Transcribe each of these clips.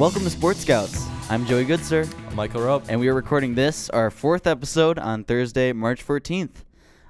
Welcome to Sports Scouts. I'm Joey Goodsir, I'm Michael Rope. and we are recording this, our fourth episode, on Thursday, March 14th.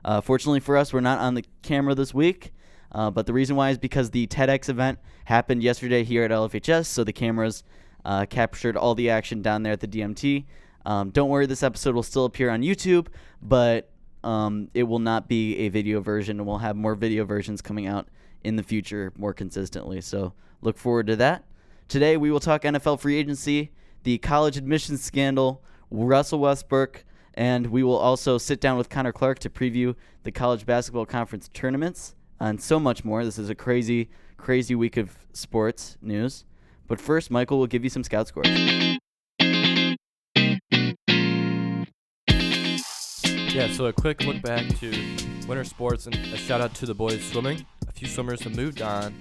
Uh, fortunately for us, we're not on the camera this week, uh, but the reason why is because the TEDx event happened yesterday here at LFHS, so the cameras uh, captured all the action down there at the DMT. Um, don't worry, this episode will still appear on YouTube, but um, it will not be a video version, and we'll have more video versions coming out in the future more consistently. So look forward to that. Today we will talk NFL free agency, the college admissions scandal, Russell Westbrook, and we will also sit down with Connor Clark to preview the college basketball conference tournaments and so much more. This is a crazy, crazy week of sports news. But first, Michael will give you some scout scores. Yeah, so a quick look back to winter sports and a shout out to the boys swimming. A few swimmers have moved on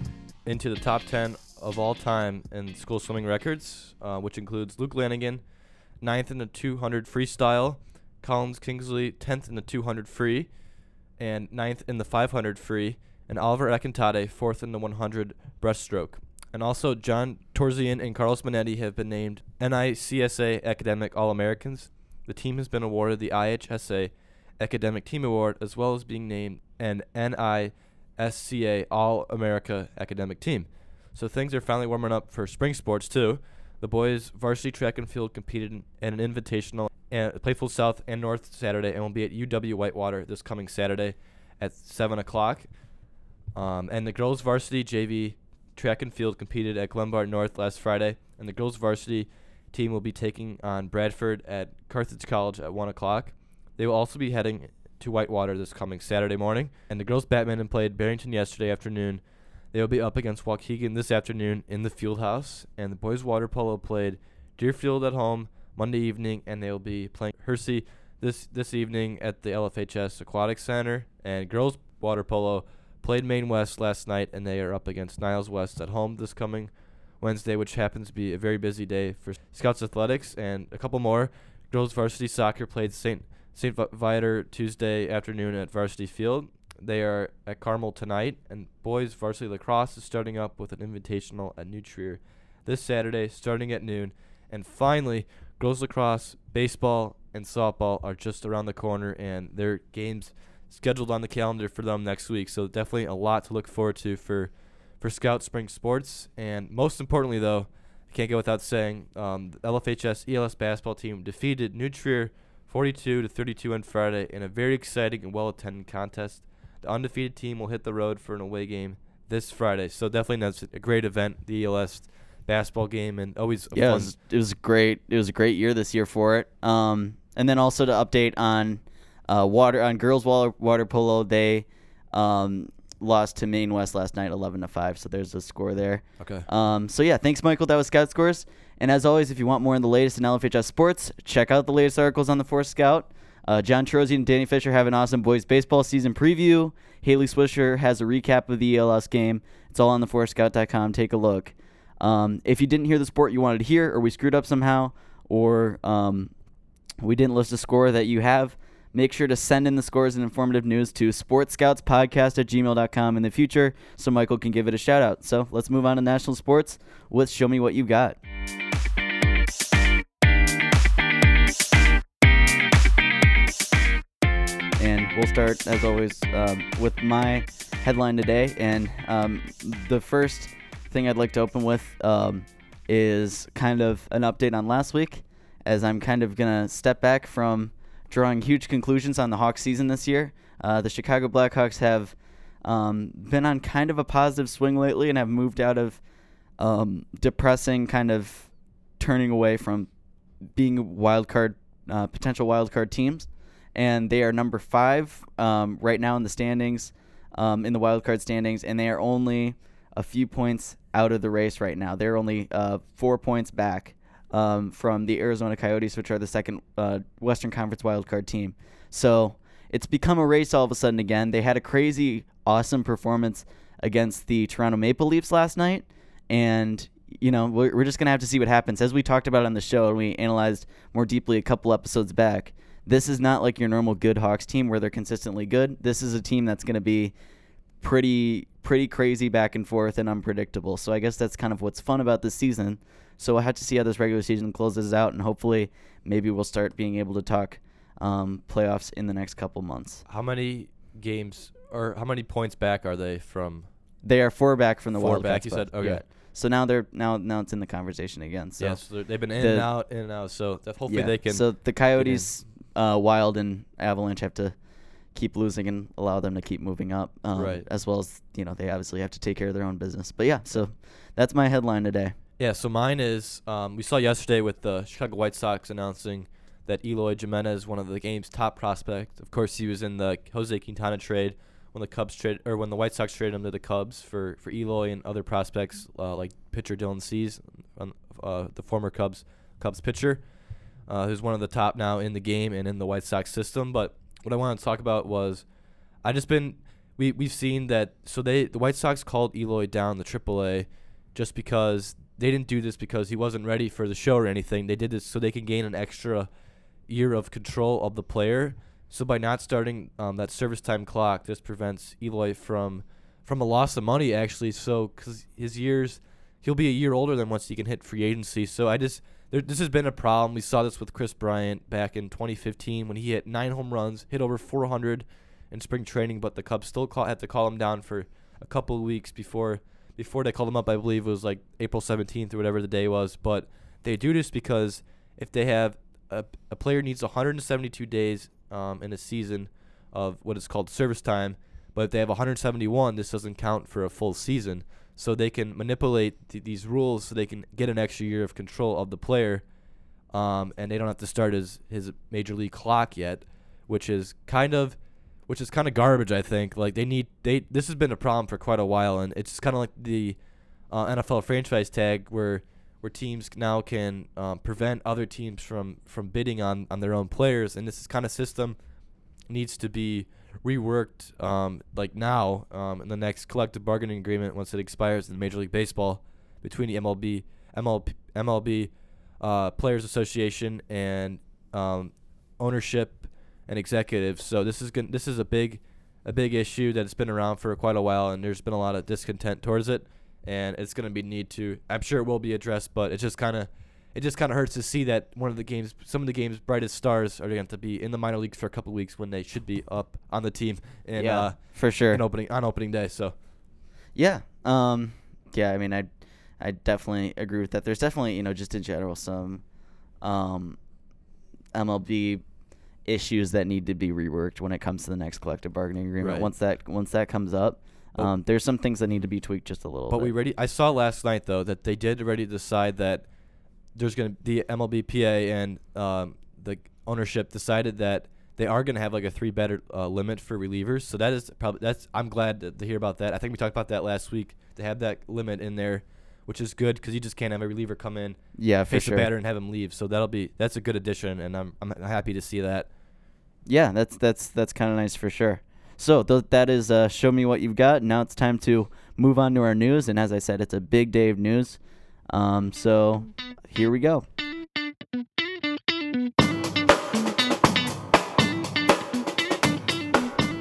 into the top 10 of all time in school swimming records, uh, which includes Luke Lanigan, ninth in the 200 freestyle, Collins Kingsley, 10th in the 200 free, and ninth in the 500 free, and Oliver Ekintade, fourth in the 100 breaststroke. And also, John Torzian and Carlos Manetti have been named NISCA Academic All Americans. The team has been awarded the IHSA Academic Team Award, as well as being named an NISCA All America Academic Team. So things are finally warming up for spring sports too. The boys varsity track and field competed in an invitational at Plainfield South and North Saturday, and will be at UW Whitewater this coming Saturday at seven o'clock. Um, and the girls varsity JV track and field competed at Glenbard North last Friday, and the girls varsity team will be taking on Bradford at Carthage College at one o'clock. They will also be heading to Whitewater this coming Saturday morning. And the girls badminton played Barrington yesterday afternoon. They will be up against Waukegan this afternoon in the field house. And the boys water polo played Deerfield at home Monday evening, and they will be playing Hersey this this evening at the LFHS Aquatic Center. And girls water polo played Maine West last night, and they are up against Niles West at home this coming Wednesday, which happens to be a very busy day for Scouts athletics. And a couple more. Girls varsity soccer played St. St. Viator Tuesday afternoon at Varsity Field. They are at Carmel tonight, and boys varsity lacrosse is starting up with an invitational at New Trier this Saturday, starting at noon. And finally, girls lacrosse, baseball, and softball are just around the corner, and their games scheduled on the calendar for them next week. So definitely a lot to look forward to for for Scout Spring Sports. And most importantly, though, I can't go without saying, um, the LFHS ELS basketball team defeated New Trier 42 to 32 on Friday in a very exciting and well-attended contest. The undefeated team will hit the road for an away game this Friday. So definitely that's a great event, the ELS basketball game, and always a Yeah, it was, it was great. It was a great year this year for it. Um, and then also to update on uh, water on girls water, water polo, they um, lost to Maine West last night, eleven to five. So there's a score there. okay. Um, so yeah, thanks, Michael. That was Scout Scores. And as always, if you want more on the latest in LFHS sports, check out the latest articles on the Forest Scout. Uh, John Trozy and Danny Fisher have an awesome boys baseball season preview. Haley Swisher has a recap of the ELS game. It's all on the ForestScout.com. Take a look. Um, if you didn't hear the sport you wanted to hear, or we screwed up somehow, or um, we didn't list a score that you have, make sure to send in the scores and informative news to sportscoutspodcast at gmail.com in the future so Michael can give it a shout out. So let's move on to national sports with Show Me What You Got. We'll start, as always, um, with my headline today. And um, the first thing I'd like to open with um, is kind of an update on last week, as I'm kind of going to step back from drawing huge conclusions on the Hawks season this year. Uh, the Chicago Blackhawks have um, been on kind of a positive swing lately and have moved out of um, depressing, kind of turning away from being wild card, uh, potential wild card teams. And they are number five um, right now in the standings, um, in the wild card standings, and they are only a few points out of the race right now. They're only uh, four points back um, from the Arizona Coyotes, which are the second uh, Western Conference wildcard team. So it's become a race all of a sudden again. They had a crazy, awesome performance against the Toronto Maple Leafs last night, and you know we're, we're just gonna have to see what happens. As we talked about on the show, and we analyzed more deeply a couple episodes back. This is not like your normal good Hawks team where they're consistently good. This is a team that's going to be pretty pretty crazy back and forth and unpredictable. So I guess that's kind of what's fun about this season. So we'll have to see how this regular season closes out, and hopefully maybe we'll start being able to talk um, playoffs in the next couple months. How many games or how many points back are they from? They are four back from the Four wild back, you said? Okay. Yeah. So now they're now now it's in the conversation again. So yes, they're- they've been in the- and out, in and out. So hopefully yeah. they can. So the Coyotes, uh, Wild, and Avalanche have to keep losing and allow them to keep moving up. Um, Right. As well as you know they obviously have to take care of their own business. But yeah, so that's my headline today. Yeah, so mine is um, we saw yesterday with the Chicago White Sox announcing that Eloy Jimenez, one of the game's top prospects. Of course, he was in the Jose Quintana trade when the Cubs trade or when the White Sox traded him to the Cubs for, for Eloy and other prospects uh, like pitcher Dylan Cease, uh, the former Cubs Cubs pitcher, uh, who's one of the top now in the game and in the White Sox system. But what I wanted to talk about was I just been we we've seen that so they the White Sox called Eloy down the AAA just because they didn't do this because he wasn't ready for the show or anything. They did this so they can gain an extra year of control of the player. So by not starting um, that service time clock, this prevents Eloy from from a loss of money actually. So because his years, he'll be a year older than once he can hit free agency. So I just there, this has been a problem. We saw this with Kris Bryant back in 2015 when he hit nine home runs, hit over 400 in spring training, but the Cubs still call, had to call him down for a couple of weeks before before they called him up. I believe it was like April 17th or whatever the day was. But they do this because if they have a, a player needs 172 days um, in a season of what is called service time, but if they have 171, this doesn't count for a full season. So they can manipulate th- these rules so they can get an extra year of control of the player, um, and they don't have to start his his major league clock yet, which is kind of which is kind of garbage. I think like they need they this has been a problem for quite a while, and it's kind of like the uh, NFL franchise tag where where teams now can um, prevent other teams from from bidding on on their own players, and this kind of system needs to be reworked um, like now um, in the next collective bargaining agreement once it expires in Major League Baseball between the MLB MLB MLB uh, Players Association and um, ownership and executives. So this is gon- this is a big a big issue that's been around for quite a while, and there's been a lot of discontent towards it, and it's going to be need to. I'm sure it will be addressed, but it just kind of it just kind of hurts to see that one of the games, some of the game's brightest stars are going to be in the minor leagues for a couple weeks when they should be up on the team in yeah, uh, for sure. in opening on opening day. So Yeah. Um. Yeah. I mean, I, I definitely agree with that. There's definitely, you know, just in general, some, um, MLB issues that need to be reworked when it comes to the next collective bargaining agreement. Right. Once that once that comes up, um, there's some things that need to be tweaked just a little. But bit. we ready. I saw last night though that they did already decide that there's going to the MLBPA and um, the ownership decided that they are going to have like a three batter uh, limit for relievers. So that is probably that's I'm glad to, to hear about that. I think we talked about that last week. to have that limit in there, which is good because you just can't have a reliever come in, yeah, face sure. a batter, and have him leave. So that'll be that's a good addition, and I'm I'm happy to see that. Yeah, that's that's that's kind of nice for sure. So th- that is uh, show me what you've got. Now it's time to move on to our news, and as I said, it's a big day of news. Um, so here we go.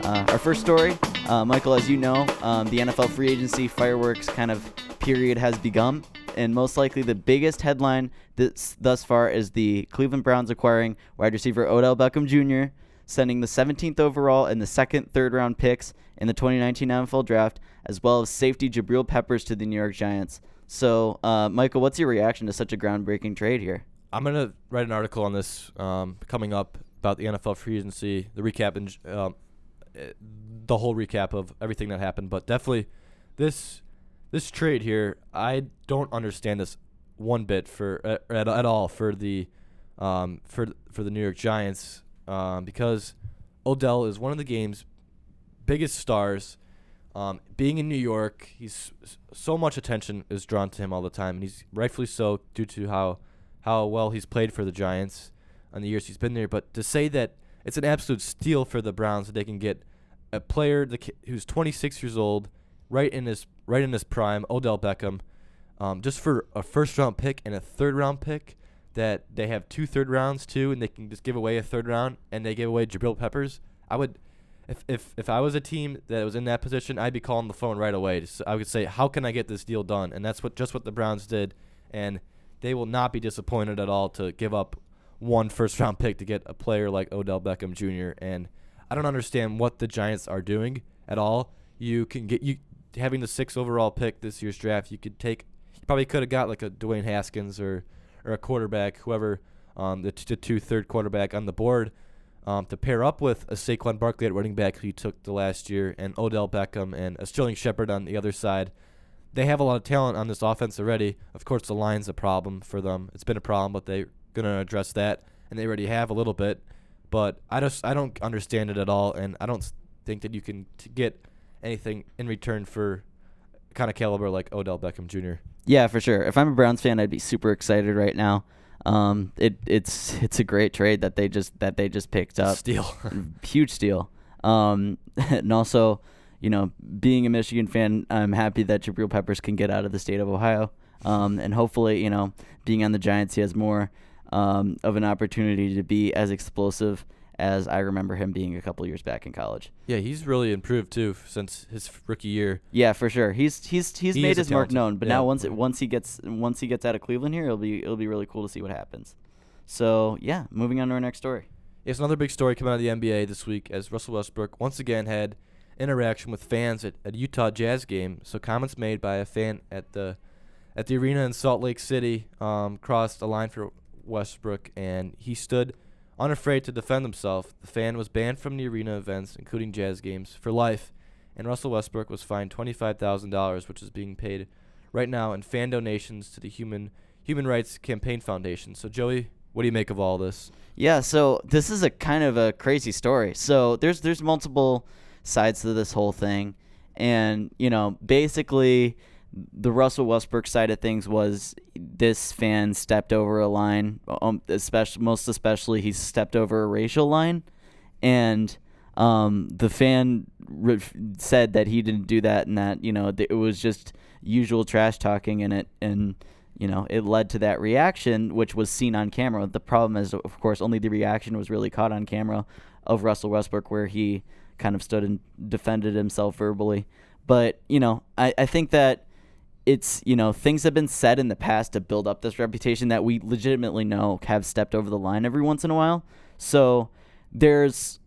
Uh, our first story, uh, Michael, as you know, um, the NFL free agency fireworks kind of period has begun, and most likely the biggest headline thus far is the Cleveland Browns acquiring wide receiver Odell Beckham Jr., sending the 17th overall and the second, third round picks in the 2019 NFL Draft, as well as safety Jabril Peppers to the New York Giants. So, uh, Michael, what's your reaction to such a groundbreaking trade here? I'm gonna write an article on this um, coming up about the NFL free agency, the recap and um, eh, the whole recap of everything that happened. But definitely, this this trade here, I don't understand this one bit for uh, at, at all for the um, for for the New York Giants um, because Odell is one of the game's biggest stars. Um, being in New York, he's so much attention is drawn to him all the time, and he's rightfully so due to how how well he's played for the Giants in the years he's been there. But to say that it's an absolute steal for the Browns that they can get a player who's 26 years old, right in his right in his prime, Odell Beckham, um, just for a first round pick and a third round pick. That they have two third rounds too, and they can just give away a third round, and they give away Jabril Peppers. I would, if if if I was a team that was in that position, I'd be calling the phone right away. So I would say, how can I get this deal done? And that's what just what the Browns did, and they will not be disappointed at all to give up one first round pick to get a player like Odell Beckham Jr. And I don't understand what the Giants are doing at all. You can get you having the sixth overall pick this year's draft. You could take, you probably could have got like a Dwayne Haskins or or a quarterback, whoever um, the, t- the two third quarterback on the board. Um, to pair up with a Saquon Barkley at running back who you took the last year, and Odell Beckham and a Sterling Shepard on the other side. They have a lot of talent on this offense already. Of course, the line's a problem for them. It's been a problem, but they're gonna address that, and they already have a little bit. But I just I don't understand it at all, and I don't think that you can t- get anything in return for kind of caliber like Odell Beckham Jr. Yeah, for sure. If I'm a Browns fan, I'd be super excited right now. Um, it it's it's a great trade that they just that they just picked up. Steal. Huge steal. Um, and also, you know, being a Michigan fan, I'm happy that Jabril Peppers can get out of the state of Ohio. Um, and hopefully, you know, being on the Giants, he has more um, of an opportunity to be as explosive as I remember him being a couple years back in college. Yeah, he's really improved too since his rookie year. Yeah, for sure. He's he's he's He made his mark known, but yeah. now once it, once he gets once he gets out of Cleveland here, it'll be it'll be really cool to see what happens. So yeah, moving on to our next story. It's another big story coming out of the NBA this week as Russell Westbrook once again had interaction with fans at a Utah Jazz game. So comments made by a fan at the at the arena in Salt Lake City um, crossed a line for Westbrook, and he stood unafraid to defend himself. The fan was banned from the arena events, including Jazz games, for life, and Russell Westbrook was fined twenty-five thousand dollars, which is being paid right now in fan donations to the Human Human Rights Campaign Foundation. So Joey, what do you make of all this? Yeah, so this is a kind of a crazy story. So there's there's multiple sides to this whole thing, and you know basically the Russell Westbrook side of things was this fan stepped over a line, um, especially most especially he stepped over a racial line, and um, the fan re- said that he didn't do that and that you know it was just usual trash talking and it and you know it led to that reaction which was seen on camera. The problem is of course only the reaction was really caught on camera of Russell Westbrook where he kind of stood and defended himself verbally. But you know I, I think that it's you know things have been said in the past to build up this reputation that we legitimately know have stepped over the line every once in a while. So there's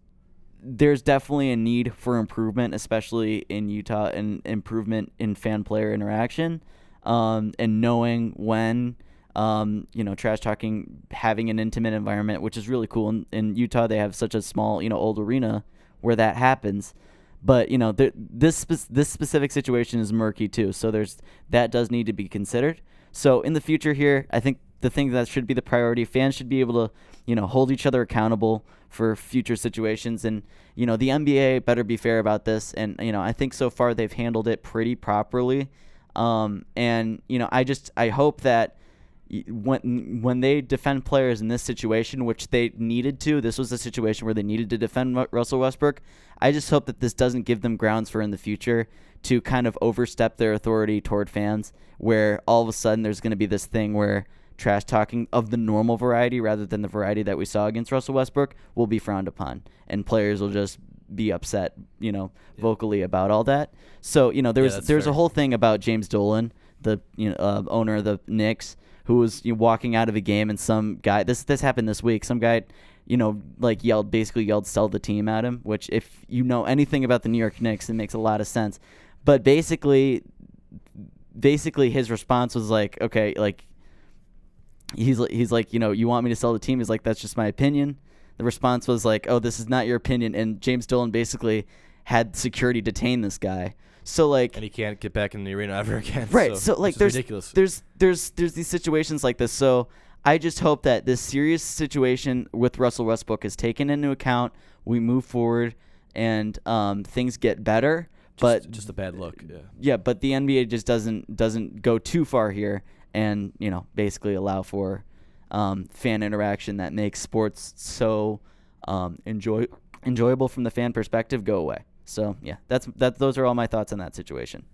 there's definitely a need for improvement, especially in Utah, and improvement in fan player interaction, um, and knowing when. Um, you know, trash talking, having an intimate environment, which is really cool. In, in Utah, they have such a small, you know, old arena where that happens but you know this spe- this specific situation is murky too so there's that does need to be considered. So in the future here i think the thing that should be the priority fans should be able to you know hold each other accountable for future situations. And you know the nba better be fair about this. And you know i think so far they've handled it pretty properly. Um, and you know i just i hope that when when they defend players in this situation, which they needed to, this was a situation where they needed to defend Russell Westbrook. I just hope that this doesn't give them grounds for in the future to kind of overstep their authority toward fans, where all of a sudden there's going to be this thing where trash talking of the normal variety rather than the variety that we saw against Russell Westbrook will be frowned upon, and players will just be upset, you know, vocally about all that. So you know, there's that's there's fair. a whole thing about James Dolan, the you know uh, owner of the Knicks, who was you know, walking out of a game and some guy this this happened this week. Some guy, you know, like yelled basically yelled sell the team at him, which if you know anything about the New York Knicks, it makes a lot of sense. But basically basically his response was like, okay, like he's he's like, you know, you want me to sell the team? He's like, that's just my opinion. The response was like, oh, this is not your opinion, and James Dolan basically had security detain this guy. So like, and he can't get back in the arena ever again. right? So, like, there's ridiculous. there's there's there's these situations like this. So I just hope that this serious situation with Russell Westbrook is taken into account. We move forward and um, things get better. but just, just a bad look. Yeah. yeah, but the NBA just doesn't doesn't go too far here, and you know basically allow for um, fan interaction that makes sports so um, enjoy enjoyable from the fan perspective go away. So yeah, that's that. Those are all my thoughts on that situation.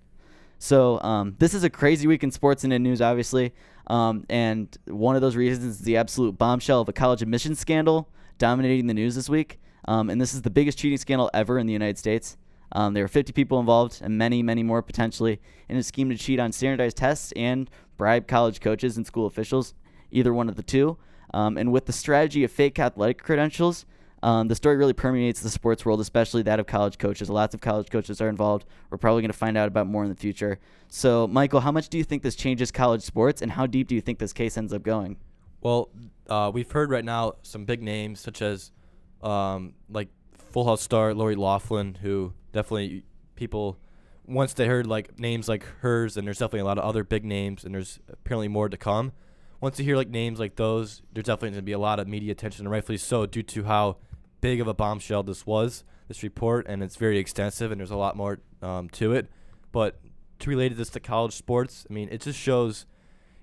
So um, this is a crazy week in sports and in news, obviously, um, and one of those reasons is the absolute bombshell of a college admissions scandal dominating the news this week. Um, and this is the biggest cheating scandal ever in the United States. Um, there are 50 people involved and many, many more potentially in a scheme to cheat on standardized tests and bribe college coaches and school officials, either one of the two. Um, and with the strategy of fake athletic credentials, um, the story really permeates the sports world, especially that of college coaches. Lots of college coaches are involved. We're probably going to find out about more in the future. So, Michael, how much do you think this changes college sports, and how deep do you think this case ends up going? Well, uh, we've heard right now some big names such as um, like Full House star Lori Loughlin, who definitely people once they heard like names like hers, and there's definitely a lot of other big names, and there's apparently more to come. Once you hear like names like those, there's definitely going to be a lot of media attention, and rightfully so, due to how big of a bombshell this was, this report, and it's very extensive, and there's a lot more um, to it. But to relate this to college sports, I mean, it just shows,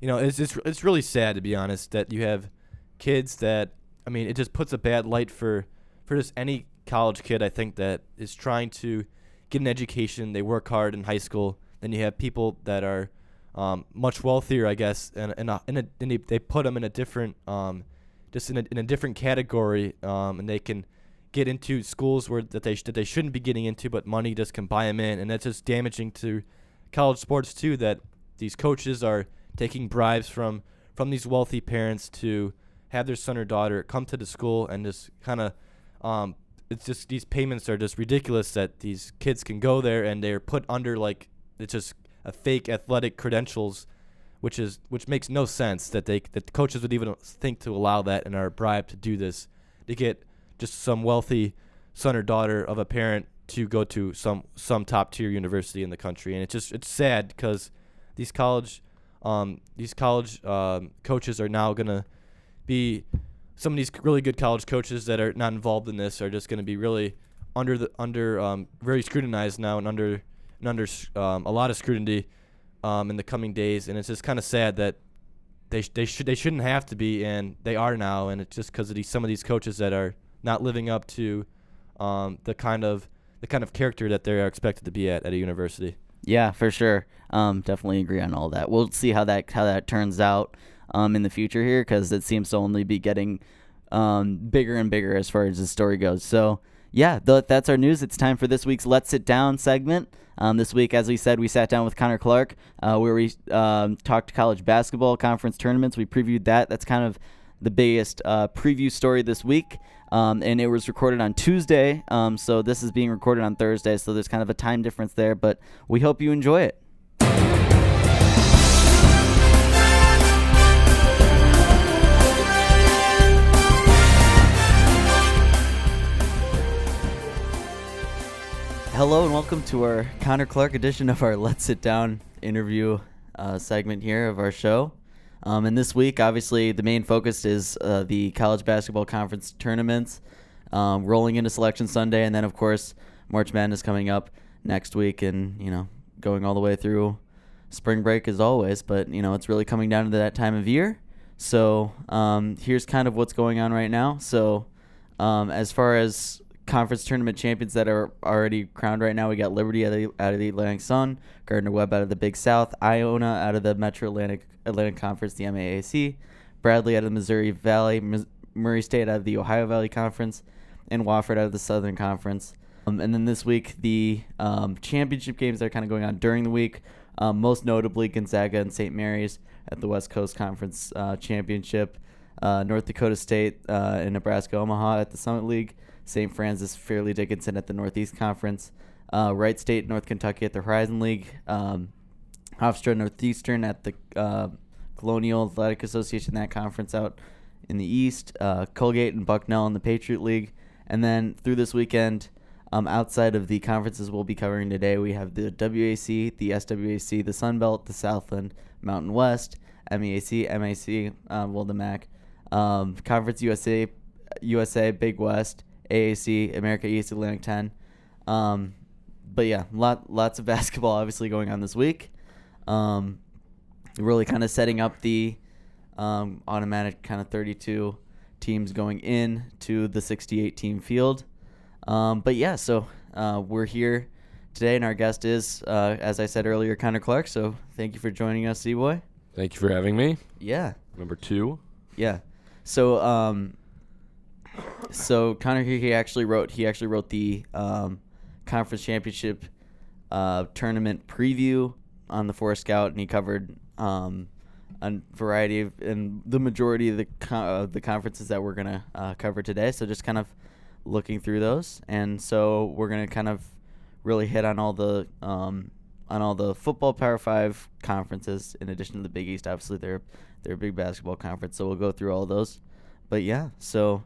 you know, it's it's it's really sad to be honest that you have kids that, I mean, it just puts a bad light for for just any college kid. I think that is trying to get an education. They work hard in high school. Then you have people that are um, much wealthier, I guess, and and, a, and, a, and they, they put them in a different um, just in a, in a different category, um, and they can get into schools where that they sh- that they shouldn't be getting into, but money just can buy them in, and that's just damaging to college sports too. That these coaches are taking bribes from from these wealthy parents to have their son or daughter come to the school and just kind of um, it's just these payments are just ridiculous that these kids can go there and they're put under like it's just a fake athletic credentials which is which makes no sense that they that coaches would even think to allow that and are bribed to do this to get just some wealthy son or daughter of a parent to go to some some top tier university in the country. And it's just it's sad because these college um, these college um, coaches are now gonna be some of these really good college coaches that are not involved in this are just gonna be really under the under um, very scrutinized now and under and under um, a lot of scrutiny um, in the coming days, and it's just kind of sad that they sh- they should they shouldn't have to be, and they are now, and it's just because of these some of these coaches that are not living up to um, the kind of the kind of character that they are expected to be at at a university. Yeah, for sure. Um, definitely agree on all that. We'll see how that how that turns out um, in the future here because it seems to only be getting um, bigger and bigger as far as the story goes. So yeah, th- that's our news. It's time for this week's Let's Sit Down segment. Um, this week, as we said, we sat down with Connor Clark, uh, where we um, talked college basketball conference tournaments. We previewed that. That's kind of the biggest uh, preview story this week. Um, and it was recorded on Tuesday. Um, so this is being recorded on Thursday. So there's kind of a time difference there. But we hope you enjoy it. Hello and welcome to our Connor Clark edition of our Let's Sit Down interview uh, segment here of our show. Um, and this week, obviously, the main focus is uh, the college basketball conference tournaments, um, rolling into Selection Sunday, and then of course March Madness coming up next week, and you know going all the way through spring break as always. But you know it's really coming down to that time of year. So um, here's kind of what's going on right now. So um, as far as conference tournament champions that are already crowned right now. We got Liberty out of the, out of the Atlantic Sun, Gardner Webb out of the Big South, Iona out of the Metro Atlantic Atlantic Conference, the MAAC, Bradley out of the Missouri Valley, Murray State out of the Ohio Valley Conference, and Wofford out of the Southern Conference. Um, and then this week, the um, championship games that are kind of going on during the week, um, most notably Gonzaga and St. Mary's at the West Coast Conference uh, Championship, uh, North Dakota State uh, and Nebraska Omaha at the Summit League, St. Francis Fairleigh Dickinson at the Northeast Conference, uh, Wright State, North Kentucky at the Horizon League, um, Hofstra Northeastern at the uh, Colonial Athletic Association, that conference out in the East, uh, Colgate and Bucknell in the Patriot League. And then through this weekend, um, outside of the conferences we'll be covering today, we have the WAC, the SWAC, the Sun Belt, the Southland, Mountain West, MEAC, MAC, um, well, the MAC, um, Conference USA, USA, Big West, AAC, America East, Atlantic 10. Um, but yeah, lot lots of basketball obviously going on this week. Um, really kind of setting up the um, automatic kind of 32 teams going in to the 68 team field. Um, but yeah, so uh, we're here today, and our guest is, uh, as I said earlier, Connor Clark. So thank you for joining us, C-Boy. Thank you for having me. Yeah. Number two. Yeah. So um, so Connor he actually wrote he actually wrote the um, conference championship uh, tournament preview on the Forest Scout, and he covered um, a variety of and the majority of the uh, the conferences that we're gonna uh, cover today. So just kind of looking through those, and so we're gonna kind of really hit on all the um, on all the football Power Five conferences. In addition to the Big East, obviously they're they're a big basketball conference, so we'll go through all those. But yeah, so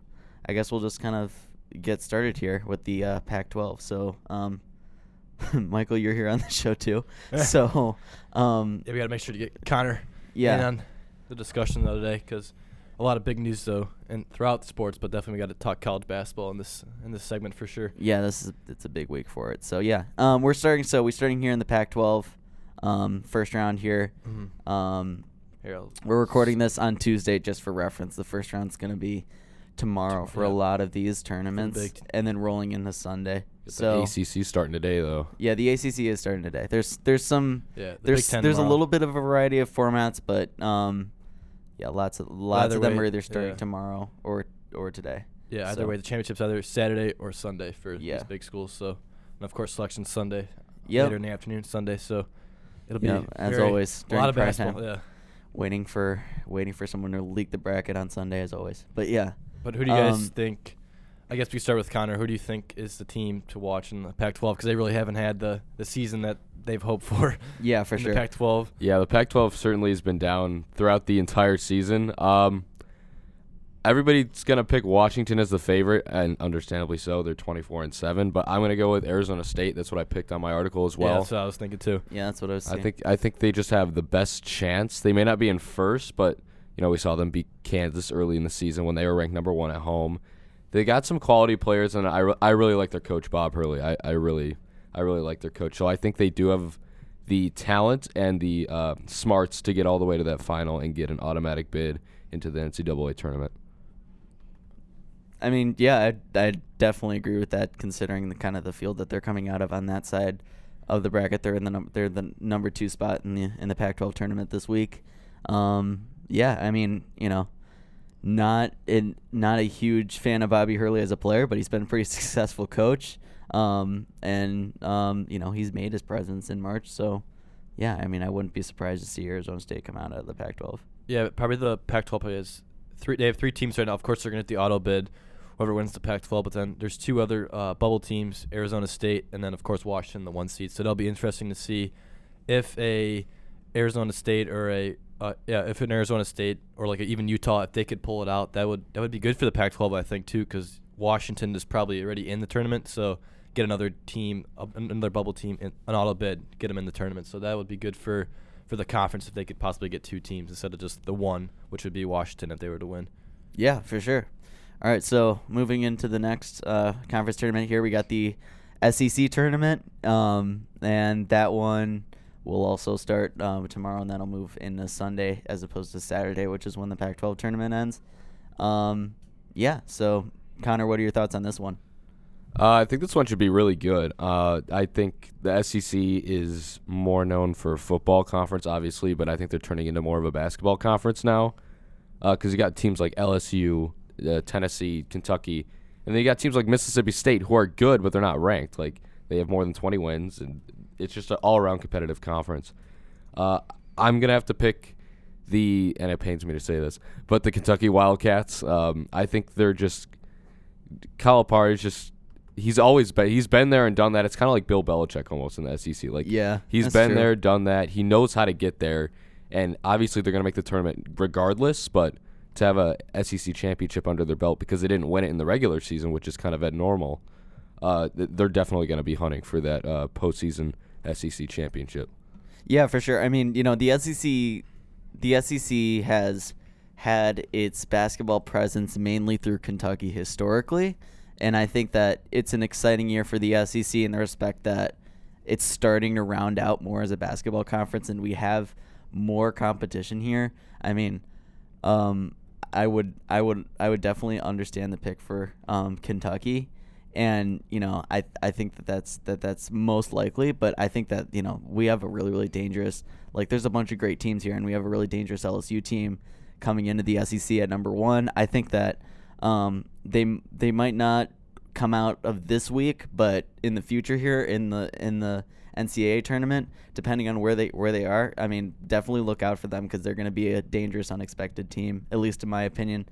I guess we'll just kind of get started here with the uh, Pac-12. So, um, Michael, you're here on the show too. so, um, Yeah, we got to make sure to get Connor yeah, in on the discussion the other day because a lot of big news though, and throughout the sports, but definitely we got to talk college basketball in this in this segment for sure. yeah, this is it's a big week for it. So yeah, um, we're starting. So we're starting here in the Pac-12, um, first round here. Mm-hmm. Um, Here, we're recording this on Tuesday just for reference. The first round's gonna be tomorrow for a lot of these tournaments, big- and then rolling into Sunday. Get So the ACC starting today, though. yeah, the ACC is starting today. There's there's some yeah, the there's there's a little bit of a variety of formats, but um, yeah, lots of lots Either of them way, are either starting yeah. tomorrow or or today. Yeah, either so- way, the championship's either Saturday or Sunday for Yeah. these big schools. So, and of course, selection Sunday Yep. later in the afternoon Sunday. So, it'll be Yeah, as always a lot of basketball. time. Yeah. Waiting for waiting for someone to leak the bracket on Sunday as always. But yeah, But who do you guys Um, think? I guess we start with Connor. Who do you think is the team to watch in the Pac-12? Because they really haven't had the, the season that they've hoped for. yeah, for in sure. The Pac-12. Yeah, the Pac-12 certainly has been down throughout the entire season. Um, everybody's gonna pick Washington as the favorite, and understandably so. They're 24 and seven, but I'm gonna go with Arizona State. That's what I picked on my article as well. yeah, well. that's what I was thinking too. yeah, that's what I was. I think I think they just have the best chance. They may not be in first, but you know we saw them beat Kansas early in the season when they were ranked number one at home. They got some quality players, and I, re- I really like their coach Bob Hurley. I, I really I really like their coach. So I think they do have the talent and the uh, smarts to get all the way to that final and get an automatic bid into the NCAA tournament. I mean, yeah, I I definitely agree with that. Considering the kind of the field that they're coming out of on that side of the bracket, they're in the num- they're the number two spot in the in the Pac-12 tournament this week. Um, yeah, I mean, you know, not in not a huge fan of Bobby Hurley as a player, but he's been a pretty successful coach. Um, and um, you know, he's made his presence in March, so yeah, I mean, I wouldn't be surprised to see Arizona State come out of the Pac-12. Yeah, probably the Pac-12 players. Three. They have three teams right now. Of course, they're gonna get the auto bid. Whoever wins the Pac-12, but then there's two other uh, bubble teams: Arizona State, and then of course Washington, the one seed. So that'll be interesting to see if a Arizona State or a uh, yeah, if an Arizona State or like even Utah, if they could pull it out, that would that would be good for the Pac-12, I think too, because Washington is probably already in the tournament. So get another team, another bubble team, in, an auto bid, get them in the tournament. So that would be good for for the conference if they could possibly get two teams instead of just the one, which would be Washington if they were to win. Yeah, for sure. All right, so moving into the next uh, conference tournament here, we got the SEC tournament, um, and that one will also start um, tomorrow, and that'll move into Sunday as opposed to Saturday, which is when the Pac-12 tournament ends. Um, yeah, so Connor, what are your thoughts on this one? Uh, I think this one should be really good. Uh, I think the SEC is more known for football conference, obviously, but I think they're turning into more of a basketball conference now. Because you got teams like LSU, uh, Tennessee, Kentucky, and then you got teams like Mississippi State who are good, but they're not ranked. Like they have more than 20 wins, and it's just an all-around competitive conference. Uh, I'm gonna have to pick the, and it pains me to say this, but the Kentucky Wildcats. Um, I think they're just Calipari is just he's always been he's been there and done that. It's kind of like Bill Belichick almost in the SEC. Like Yeah, he's been true. there, done that. He knows how to get there, and obviously they're gonna make the tournament regardless. But to have a SEC championship under their belt because they didn't win it in the regular season, which is kind of at normal, uh, they're definitely gonna be hunting for that uh, postseason SEC championship. Yeah, for sure. I mean, you know, the SEC, the SEC has had its basketball presence mainly through Kentucky historically, and I think that it's an exciting year for the SEC in the respect that it's starting to round out more as a basketball conference, and we have more competition here. I mean, um, I would, I would, I would definitely understand the pick for um, Kentucky and you know I I think that that's that that's most likely but I think that you know we have a really really dangerous like there's a bunch of great teams here and we have a really dangerous LSU team coming into the SEC at number 1 I think that Um, they they might not come out of this week, but in the future here in the in the NCAA tournament, depending on where they where they are, I mean, definitely look out for them because they're going to be a dangerous, unexpected team, at least in my opinion.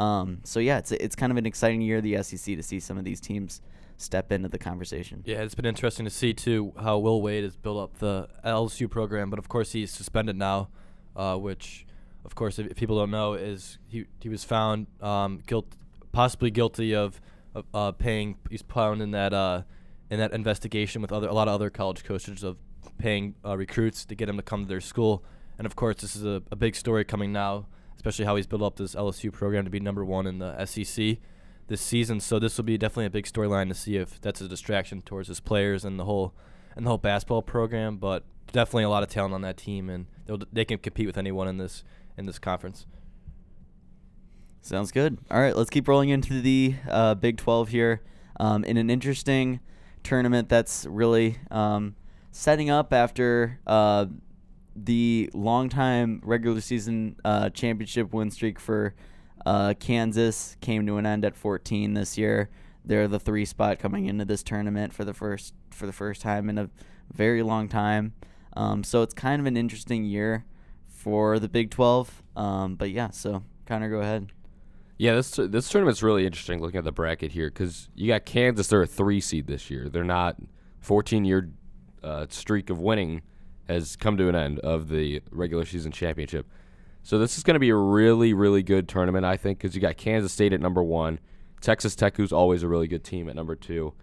Um, so yeah, it's it's kind of an exciting year of the SEC to see some of these teams step into the conversation. Yeah, it's been interesting to see too how Will Wade has built up the LSU program, but of course he's suspended now, uh, which, of course, if, if, people don't know, is he he was found um, guilt possibly guilty of, of uh, paying. He's found in that uh, in that investigation with other a lot of other college coaches of paying uh, recruits to get him to come to their school, and of course this is a, a big story coming now, especially how he's built up this LSU program to be number one in the SEC this season. So this will be definitely a big storyline to see if that's a distraction towards his players and the whole and the whole basketball program. But definitely a lot of talent on that team, and they can compete with anyone in this in this conference. Sounds good. All right, let's keep rolling into the uh, Big 12 here um, in an interesting tournament that's really um, setting up after uh, the longtime regular season uh, championship win streak for uh, Kansas came to an end at 14 this year. They're the three spot coming into this tournament for the first for the first time in a very long time. Um, so it's kind of an interesting year for the Big 12. Um, but yeah, so Connor, go ahead. Yeah, this this tournament's really interesting. Looking at the bracket here, because you got Kansas, they're a three seed this year. They're not 14 year uh, streak of winning has come to an end of the regular season championship. So this is going to be a really, really good tournament, I think, because you got Kansas State at number one, Texas Tech, who's always a really good team, at number two,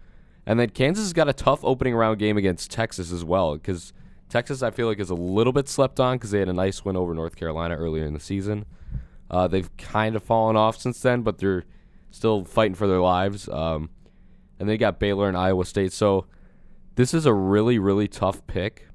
and then Kansas has got a tough opening round game against Texas as well, because Texas, I feel like, is a little bit slept on because they had a nice win over North Carolina earlier in the season. Uh, they've kind of fallen off since then, but they're still fighting for their lives. Um, and they got Baylor and Iowa State. So this is a really, really tough pick.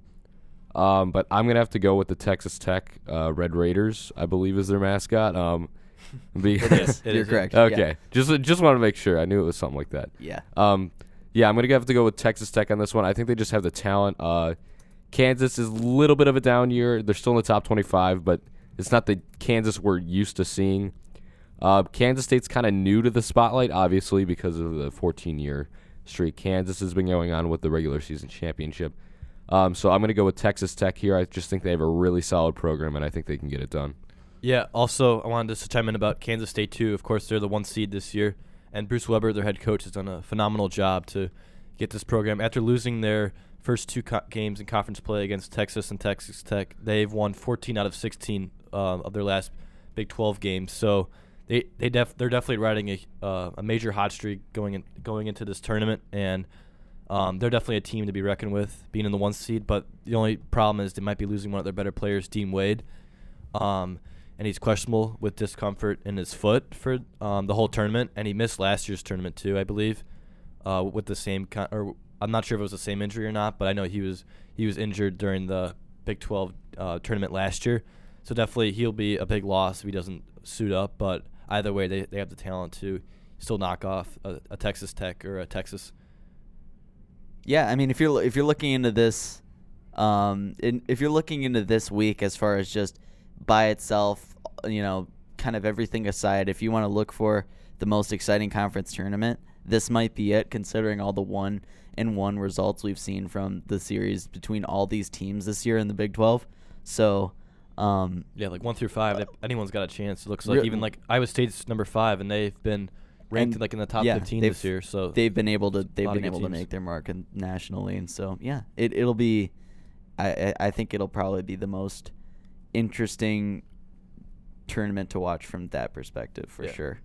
Um, but I'm gonna have to go with the Texas Tech uh, Red Raiders. I believe is their mascot. Um, be it is. It You're is. correct. Okay, yeah. just just want to make sure. I knew it was something like that. Yeah. Um, yeah, I'm gonna have to go with Texas Tech on this one. I think they just have the talent. Uh, Kansas is a little bit of a down year. They're still in the top 25, but it's not the Kansas we're used to seeing. Uh, Kansas State's kind of new to the spotlight, obviously, because of the 14 year streak Kansas has been going on with the regular season championship. Um, so I'm going to go with Texas Tech here. I just think they have a really solid program, and I think they can get it done. Yeah. Also, I wanted to chime in about Kansas State too. Of course, they're the one seed this year, and Bruce Weber, their head coach, has done a phenomenal job to get this program. After losing their first two co- games in conference play against Texas and Texas Tech, they've won 14 out of 16 uh, of their last Big 12 games. So they they def they're definitely riding a uh, a major hot streak going in, going into this tournament, and um, they're definitely a team to be reckoned with, being in the one seed. But the only problem is they might be losing one of their better players, Dean Wade, um, and he's questionable with discomfort in his foot for um, the whole tournament, and he missed last year's tournament too, I believe, uh, with the same con- or I'm not sure if it was the same injury or not, but I know he was he was injured during the Big 12 uh, tournament last year, so definitely he'll be a big loss if he doesn't suit up. But either way, they they have the talent to still knock off a, a Texas Tech or a Texas yeah, I mean, if you're if you're looking into this, um, in, if you're looking into this week as far as just by itself, you know, kind of everything aside, if you want to look for the most exciting conference tournament, this might be it. Considering all the one and one results we've seen from the series between all these teams this year in the Big Twelve, so. Um, yeah, like one through five, anyone's got a chance. It looks like even like Iowa State's number five, and they've been ranked and like in the top yeah, 15 this year. So they've been able to they've been able teams. to make their mark nationally, and so yeah, it it'll be. I I think it'll probably be the most interesting tournament to watch from that perspective for yeah. sure.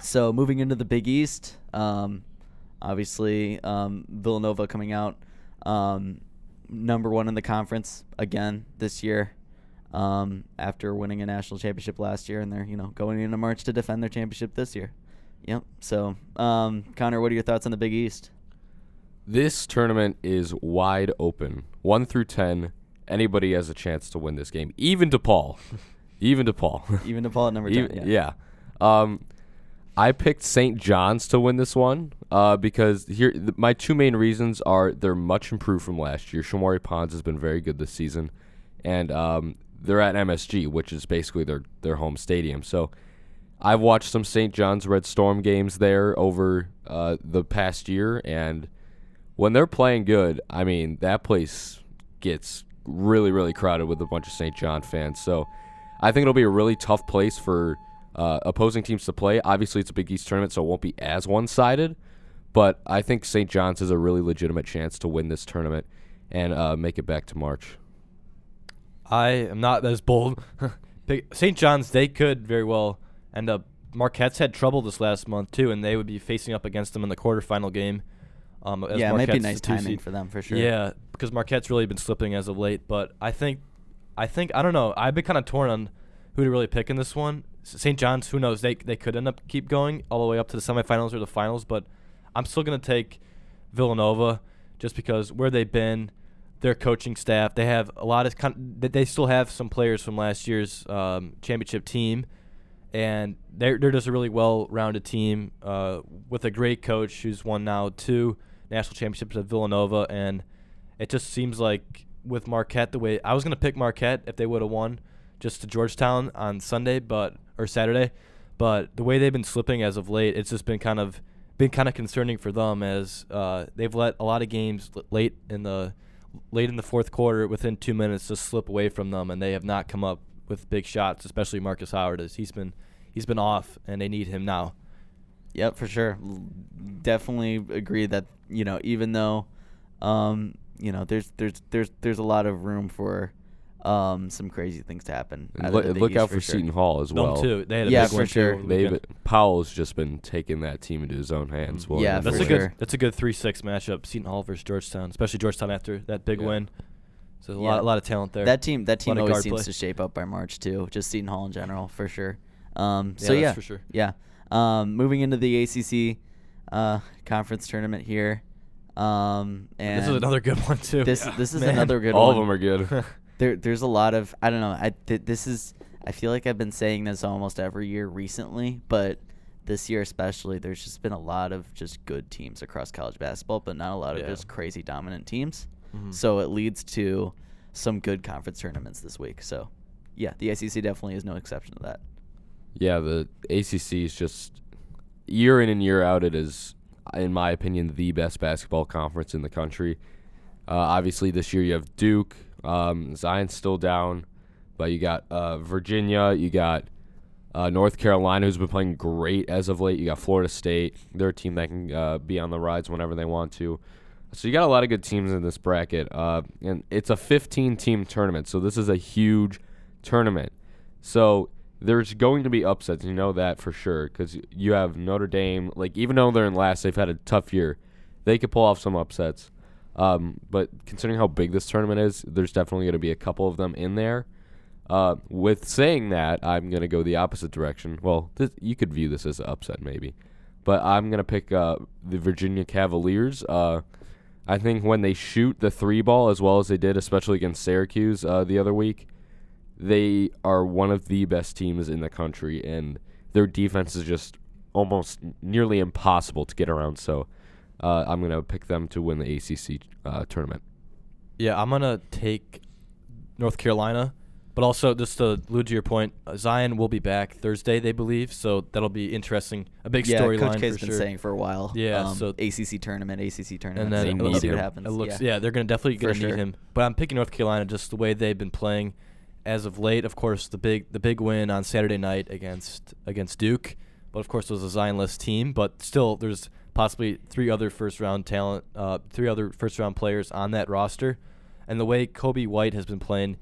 So moving into the Big East, um, obviously um, Villanova coming out um, number one in the conference again this year um, after winning a national championship last year, and they're you know going into March to defend their championship this year. Yep. So, um, Connor, what are your thoughts on the Big East? This tournament is wide open. One through ten, anybody has a chance to win this game. Even DePaul. Even DePaul. Even DePaul at number ten. Even, yeah. yeah. Um, I picked St. John's to win this one uh, because here th- my two main reasons are they're much improved from last year. Shamorie Ponds has been very good this season, and um, they're at MSG, which is basically their their home stadium. So I've watched some St. John's Red Storm games there over uh, the past year, and when they're playing good, I mean that place gets really really crowded with a bunch of St. John fans. So I think it'll be a really tough place for uh, opposing teams to play. Obviously, it's a Big East tournament, so it won't be as one sided. But I think St. John's has a really legitimate chance to win this tournament and uh, make it back to March. I am not as bold. St. John's, they could very well end up. Marquette's had trouble this last month too, and they would be facing up against them in the quarterfinal game. Um, yeah, it might be nice timing seed. for them for sure. Yeah, because Marquette's really been slipping as of late. But I think, I think I don't know. I've been kind of torn on who to really pick in this one. St. John's, who knows? They they could end up keep going all the way up to the semifinals or the finals, but I'm still gonna take Villanova just because where they've been, their coaching staff, they have a lot of they still have some players from last year's um, championship team, and they're they're just a really well-rounded team uh, with a great coach who's won now two national championships at Villanova, and it just seems like with Marquette the way I was gonna pick Marquette if they would have won just to Georgetown on Sunday, but or Saturday, but the way they've been slipping as of late, it's just been kind of been kind of concerning for them as uh, they've let a lot of games late in the late in the fourth quarter within two minutes just slip away from them, and they have not come up with big shots, especially Marcus Howard as he's been he's been off, and they need him now. Yep, for sure. Definitely agree that you know even though, um, you know, there's there's there's there's a lot of room for um, some crazy things to happen. Look, look out for, for sure. Seton Hall as well. Them too. They had a yeah, big for sure. They've Powell's just been taking that team into his own hands. Mm-hmm. Well, yeah, that's a sure. good. That's a good three six matchup. Seton Hall versus Georgetown, especially Georgetown after that big yeah. win. So a yeah. lot, a lot of talent there. That team, that team always seems play. to shape up by March too. Just Seton Hall in general, for sure. Um, so yeah, yeah, for sure. Yeah. Um, moving into the ACC uh, conference tournament here. Um, and this is another good one too. This yeah. this is Man. another good All one. All of them are good. there there's a lot of I don't know. I th- this is I feel like I've been saying this almost every year recently, but this year especially, there's just been a lot of just good teams across college basketball, but not a lot of yeah. just crazy dominant teams. Mm-hmm. So it leads to some good conference tournaments this week. So yeah, the ACC definitely is no exception to that. Yeah, the ACC is just year in and year out. It is, in my opinion, the best basketball conference in the country. Uh, obviously, this year you have Duke, um, Zion's still down, but you got uh, Virginia, you got uh, North Carolina, who's been playing great as of late. You got Florida State. They're a team that can uh, be on the rides whenever they want to. So you got a lot of good teams in this bracket, uh, and it's a 15-team tournament. So this is a huge tournament. So there's going to be upsets. You know that for sure because you have Notre Dame. Like even though they're in last, they've had a tough year. They could pull off some upsets. Um, but considering how big this tournament is, there's definitely going to be a couple of them in there. Uh, with saying that, I'm going to go the opposite direction. Well, this, you could view this as an upset, maybe. But I'm going to pick uh, the Virginia Cavaliers. Uh, I think when they shoot the three ball as well as they did, especially against Syracuse uh, the other week, they are one of the best teams in the country, and their defense is just almost nearly impossible to get around. So uh, I'm going to pick them to win the ACC uh, tournament. Yeah, I'm going to take North Carolina. But also, just to allude to your point, uh, Zion will be back Thursday, they believe. So that'll be interesting. A big yeah, storyline. Coach K's been sure. saying for a while. Yeah. Um, so ACC tournament, ACC tournament. And then we'll see what happens. It looks. Yeah, yeah they're gonna definitely gonna for need sure. him. But I'm picking North Carolina just the way they've been playing, as of late. Of course, the big the big win on Saturday night against against Duke. But of course, it was a Zionless team. But still, there's possibly three other first round talent, uh, three other first round players on that roster, and the way Coby White has been playing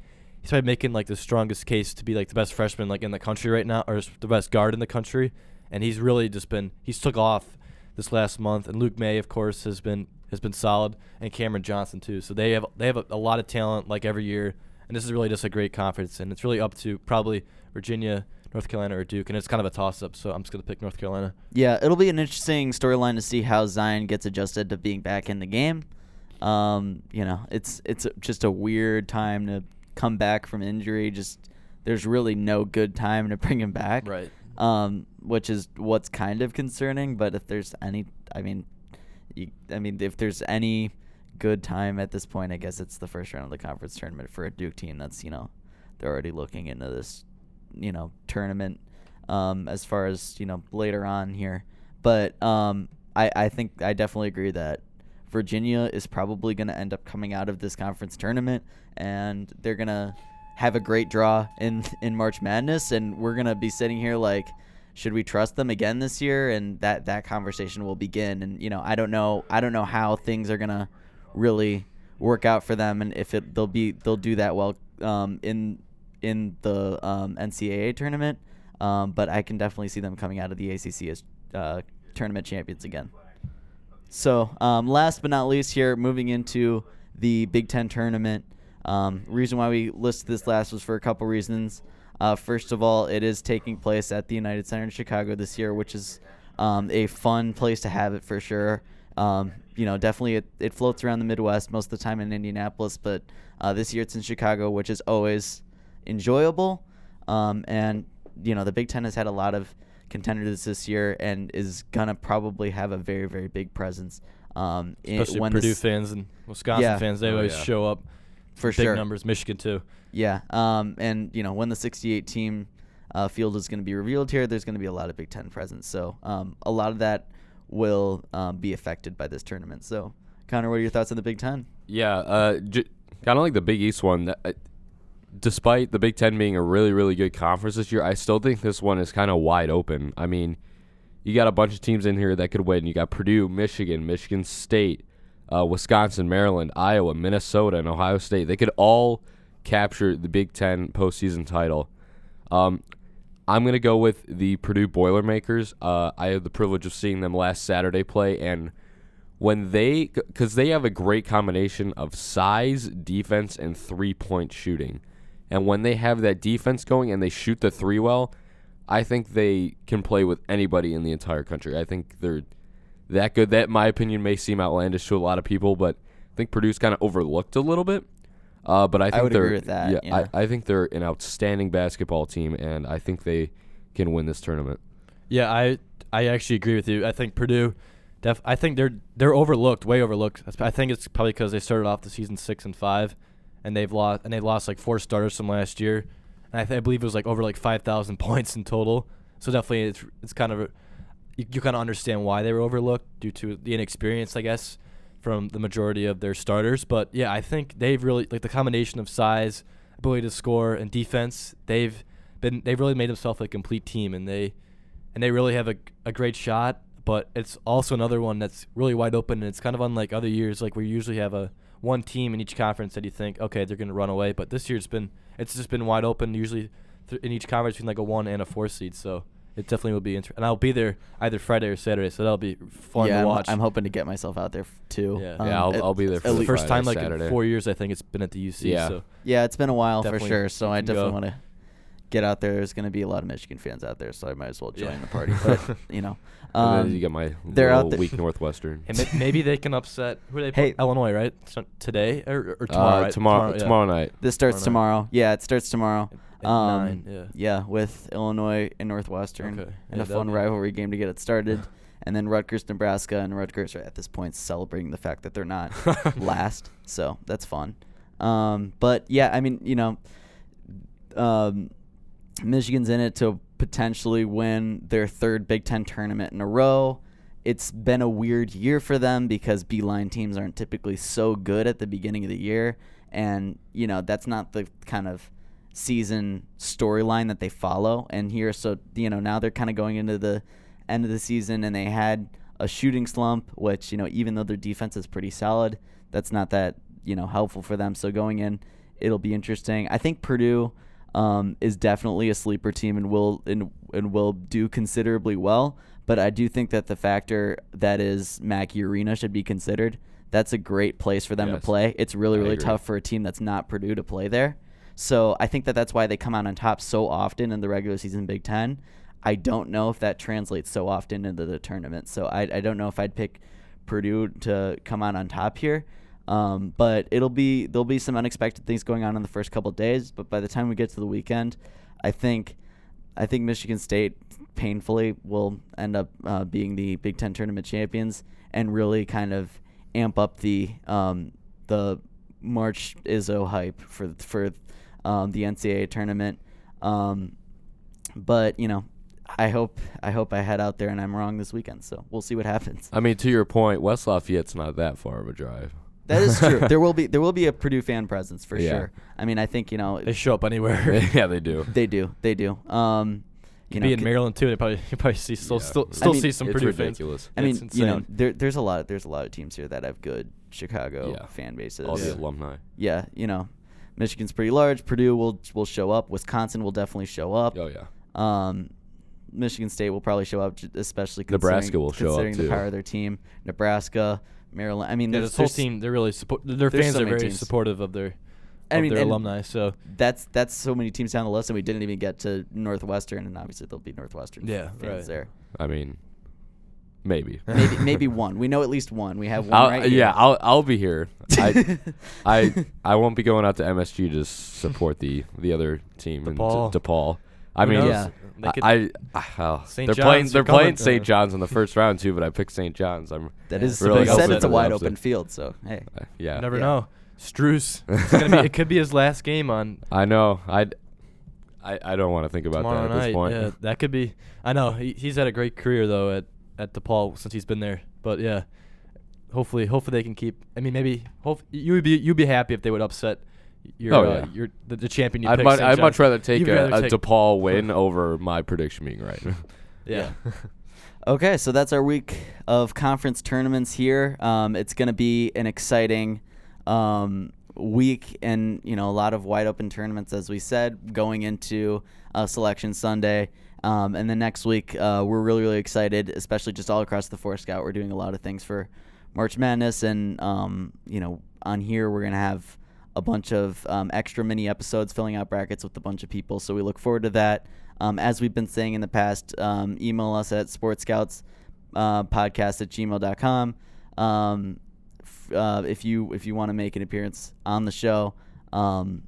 he's probably making like the strongest case to be like the best freshman like in the country right now, or the best guard in the country. And he's really just been he's took off this last month. And Luke Maye, of course, has been has been solid, and Cameron Johnson too. So they have they have a, a lot of talent like every year. And this is really just a great conference, and it's really up to probably Virginia, North Carolina, or Duke, and it's kind of a toss-up. So I'm just gonna pick North Carolina. Yeah, it'll be an interesting storyline to see how Zion gets adjusted to being back in the game. Um, you know, it's it's just a weird time to come back from injury. Just there's really no good time to bring him back. Right. Um, which is what's kind of concerning. But if there's any, I mean, you, I mean, if there's any good time at this point, I guess it's the first round of the conference tournament for a Duke team. That's you know, they're already looking into this, you know, tournament. um, as far as you know later on here. But um, I I think I definitely agree that Virginia is probably going to end up coming out of this conference tournament, and they're gonna have a great draw in in March Madness, and we're gonna be sitting here like, should we trust them again this year? And that that conversation will begin. And you know, I don't know, I don't know how things are gonna really work out for them, and if it they'll be they'll do that well um, in in the um, NCAA tournament. Um, but I can definitely see them coming out of the ACC as uh, tournament champions again. So, um, last but not least, here moving into the Big Ten tournament. Um, reason why we listed this last was for a couple reasons. Uh, first of all, it is taking place at the United Center in Chicago this year, which is um, a fun place to have it for sure. Um, you know, definitely it, it floats around the Midwest most of the time in Indianapolis, but uh, this year it's in Chicago, which is always enjoyable. Um, and you know, the Big Ten has had a lot of contenders this year and is gonna probably have a very very big presence. Um, in- Especially when Purdue this- fans and Wisconsin Yeah. fans, they Oh, always yeah. show up for big sure. numbers. Michigan too. Yeah, um, and you know when the 68 team uh, field is going to be revealed here, there's going to be a lot of Big Ten presence. So um, a lot of that will um, be affected by this tournament. So Connor, what are your thoughts on the Big Ten? Yeah, uh, j- kind of like the Big East one. uh, despite the Big Ten being a really, really good conference this year, I still think this one is kind of wide open. I mean, you got a bunch of teams in here that could win. You got Purdue, Michigan, Michigan State, uh, Wisconsin, Maryland, Iowa, Minnesota, and Ohio State. They could all capture the Big Ten postseason title. Um, I'm gonna go with the Purdue Boilermakers. Uh, I had the privilege of seeing them last Saturday play, and when they, because they have a great combination of size, defense, and three point shooting, and when they have that defense going and they shoot the three well, I think they can play with anybody in the entire country. I think they're that good. That, in my opinion, may seem outlandish to a lot of people, but I think Purdue's kind of overlooked a little bit. Uh, but I think would they're agree with that, Yeah, yeah. I, I think they're an outstanding basketball team, and I think they can win this tournament. Yeah, I I actually agree with you. I think Purdue, def, I think they're they're overlooked, way overlooked. I think it's probably because they started off the season six and five, and they've lost and they lost like four starters from last year, and I, th- I believe it was like over like five thousand points in total. So definitely it's it's kind of you, you kind of understand why they were overlooked due to the inexperience, I guess, from the majority of their starters. But yeah, I think they've really like the combination of size, ability to score, and defense. They've been they've really made themselves a complete team, and they and they really have a, a great shot. But it's also another one that's really wide open, and it's kind of unlike other years, like we usually have a one team in each conference that you think, okay, they're going to run away. But this year it's been it's just been wide open. Usually th- in each conference between like a one and a four seed. So it definitely will be interesting. And I'll be there either Friday or Saturday, so that'll be fun yeah, to I'm, watch. I'm hoping to get myself out there f- too. Yeah. Yeah, um, I'll- it- I'll be there for the first Friday, time like Saturday. in four years I think it's been at the UC. Yeah. So Yeah, it's been a while for sure. So I definitely want to get out there. There's going to be a lot of Michigan fans out there, so I might as well join Yeah. the party. But you know, um, you get my they're out little there- weak Northwestern. and maybe they can upset who are they? Hey. Hey, Illinois, right? So today or, or tomorrow? uh, right? tomorrow, yeah. tomorrow night. this starts tomorrow tomorrow. Yeah, it starts tomorrow. At Um, nine, yeah. Yeah, with Illinois and Northwestern, Okay. and Yeah, a fun rivalry game to get it started. and then Rutgers, Nebraska, and Rutgers are at this point celebrating the fact that they're not last, so that's fun. Um, but yeah, I mean, you know, um, Michigan's in it to potentially win their third Big Ten tournament in a row. It's been a weird year for them because Beilein teams aren't typically so good at the beginning of the year, and you know that's not the kind of season storyline that they follow. And here, so you know now they're kind of going into the end of the season, and they had a shooting slump, which you know even though their defense is pretty solid, that's not that you know helpful for them. So going in, it'll be interesting. I think Purdue um, is definitely a sleeper team and will and, and will do considerably well. But I do think that the factor that is Mackey Arena should be considered. That's a great place for them to play. It's really I really agree. tough for a team that's not Purdue to play there. So I think that that's why they come out on top so often in the regular season Big Ten. I don't know if that translates so often into the tournament. So I, I don't know if I'd pick Purdue to come out on top here. Um, but it'll be there'll be some unexpected things going on in the first couple days. But by the time we get to the weekend, I think I think Michigan State painfully will end up uh, being the Big Ten tournament champions and really kind of amp up the um, the March Izzo hype for for um, the NCAA tournament. Um, but you know, I hope I hope I head out there and I'm wrong this weekend. So we'll see what happens. I mean, to your point, West Lafayette's not that far of a drive. That is true. there will be there will be a Purdue fan presence for Yeah. sure. I mean, I think you know They show up anywhere. yeah, they do. they do they do. Um, you know, be in c- Maryland too. They probably you probably see still Yeah. still I still mean, see some it's Purdue fans. ridiculous. I mean, It's you know, insane. there, there's a lot there's a lot of teams here that have good Chicago Yeah. fan bases. All the Yeah. alumni. yeah, you know, Michigan's pretty large. Purdue will will show up. Wisconsin will definitely show up. Oh yeah. Um, Michigan State will probably show up, j- especially considering, Nebraska will show up, considering the too. power of their team. Nebraska, Maryland. I mean, Yeah, there's, this whole there's- team, they're really support. Their fans so are very teams. supportive of their, I of mean, their alumni. So That's that's so many teams down the list, and we didn't even get to Northwestern, and obviously there'll be Northwestern Yeah, fans right. there. I mean, maybe. Maybe maybe one. We know at least one. We have one I'll, right here. yeah, I'll I'll be here. I I I won't be going out to MSG to support the the other team in DePaul. De- DePaul. I Who mean, knows? Yeah. They could- I, I oh, St. they're John's, playing they're playing. St. John's in the first round too, but I picked St. John's. I'm That is. Yeah. is. Really They said upset it's a wide open field, so hey. uh, yeah. you never Yeah. know. Strus. It's gonna be. It could be his last game on I know. I I I don't want to think about tomorrow that at this point. Yeah, that could be. I know he, he's had a great career though at at DePaul since he's been there. But yeah, hopefully, hopefully they can keep. I mean, maybe hope you would be you'd be happy if they would upset your Oh, uh, yeah. your the, the champion you I'd, picked. much, I'd much rather take You'd a, rather a take- DePaul win over my prediction being right. Yeah. Okay, so that's our week of conference tournaments here. Um, it's going to be an exciting um, week, and you know a lot of wide open tournaments, as we said, going into uh, Selection Sunday. Um, and then next week, uh, we're really really excited, especially just all across the Forest Scout. We're doing a lot of things for March Madness, and um, you know on here we're gonna have a bunch of um, extra mini episodes filling out brackets with a bunch of people. So we look forward to that. Um, as we've been saying in the past, um, email us at sportscouts uh, podcast at gmail.com. Um, f- uh, if you if you want to make an appearance on the show, um,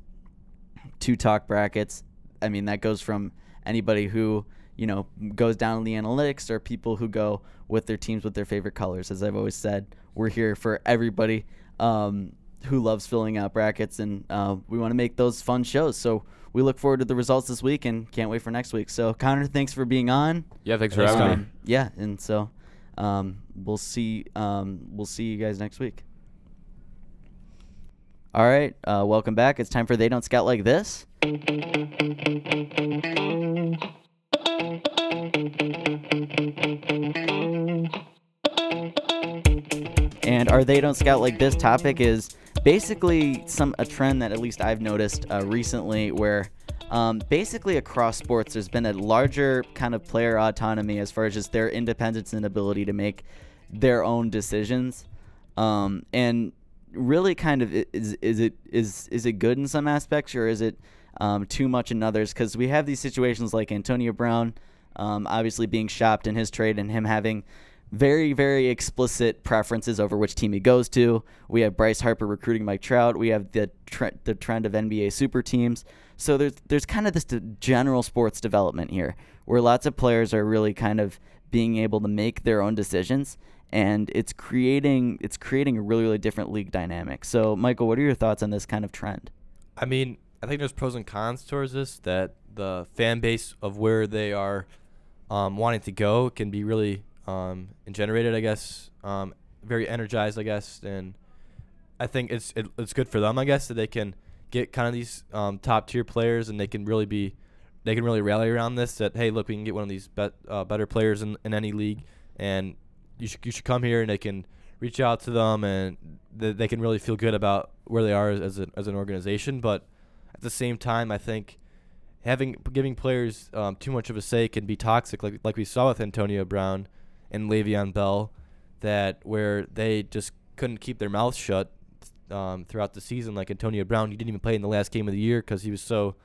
to talk brackets. I mean that goes from anybody who you know goes down in the analytics or people who go with their teams with their favorite colors. As I've always said, we're here for everybody um, who loves filling out brackets, and uh, we want to make those fun shows. So we look forward to the results this week and can't wait for next week. So Connor, thanks for being on. yeah, thanks for Thanks, having Connor. me. Um, yeah, and so um, we'll see. Um, we'll see you guys next week. All right, uh, welcome back. It's time for they don't scout like this. And our they don't scout like this topic is basically some a trend that at least I've noticed uh, recently, where um, basically across sports there's been a larger kind of player autonomy as far as just their independence and ability to make their own decisions, um, and really kind of is is it is is it good in some aspects or is it um, too much in others? Because we have these situations like Antonio Brown, um, obviously being shopped in his trade and him having very, very explicit preferences over which team he goes to. We have Bryce Harper recruiting Mike Trout. We have the tre- the trend of NBA super teams. So there's there's kind of this d- general sports development here, where lots of players are really kind of being able to make their own decisions, and it's creating it's creating a really really different league dynamic. So Michael, what are your thoughts on this kind of trend? I mean, I think there's pros and cons towards this. That the fan base of where they are um, wanting to go can be really um, and generated, I guess, um, very energized, I guess, and I think it's it, it's good for them, I guess, that they can get kind of these um, top tier players and they can really be they can really rally around this. That hey, look, we can get one of these bet, uh, better players in, in any league, and you should you should come here and they can reach out to them and th- they can really feel good about where they are as, a, as an organization. But at the same time, I think having giving players um, too much of a say can be toxic, like like we saw with Antonio Brown and Le'Veon Bell, that where they just couldn't keep their mouths shut um, throughout the season. Like Antonio Brown, he didn't even play in the last game of the year because he was so,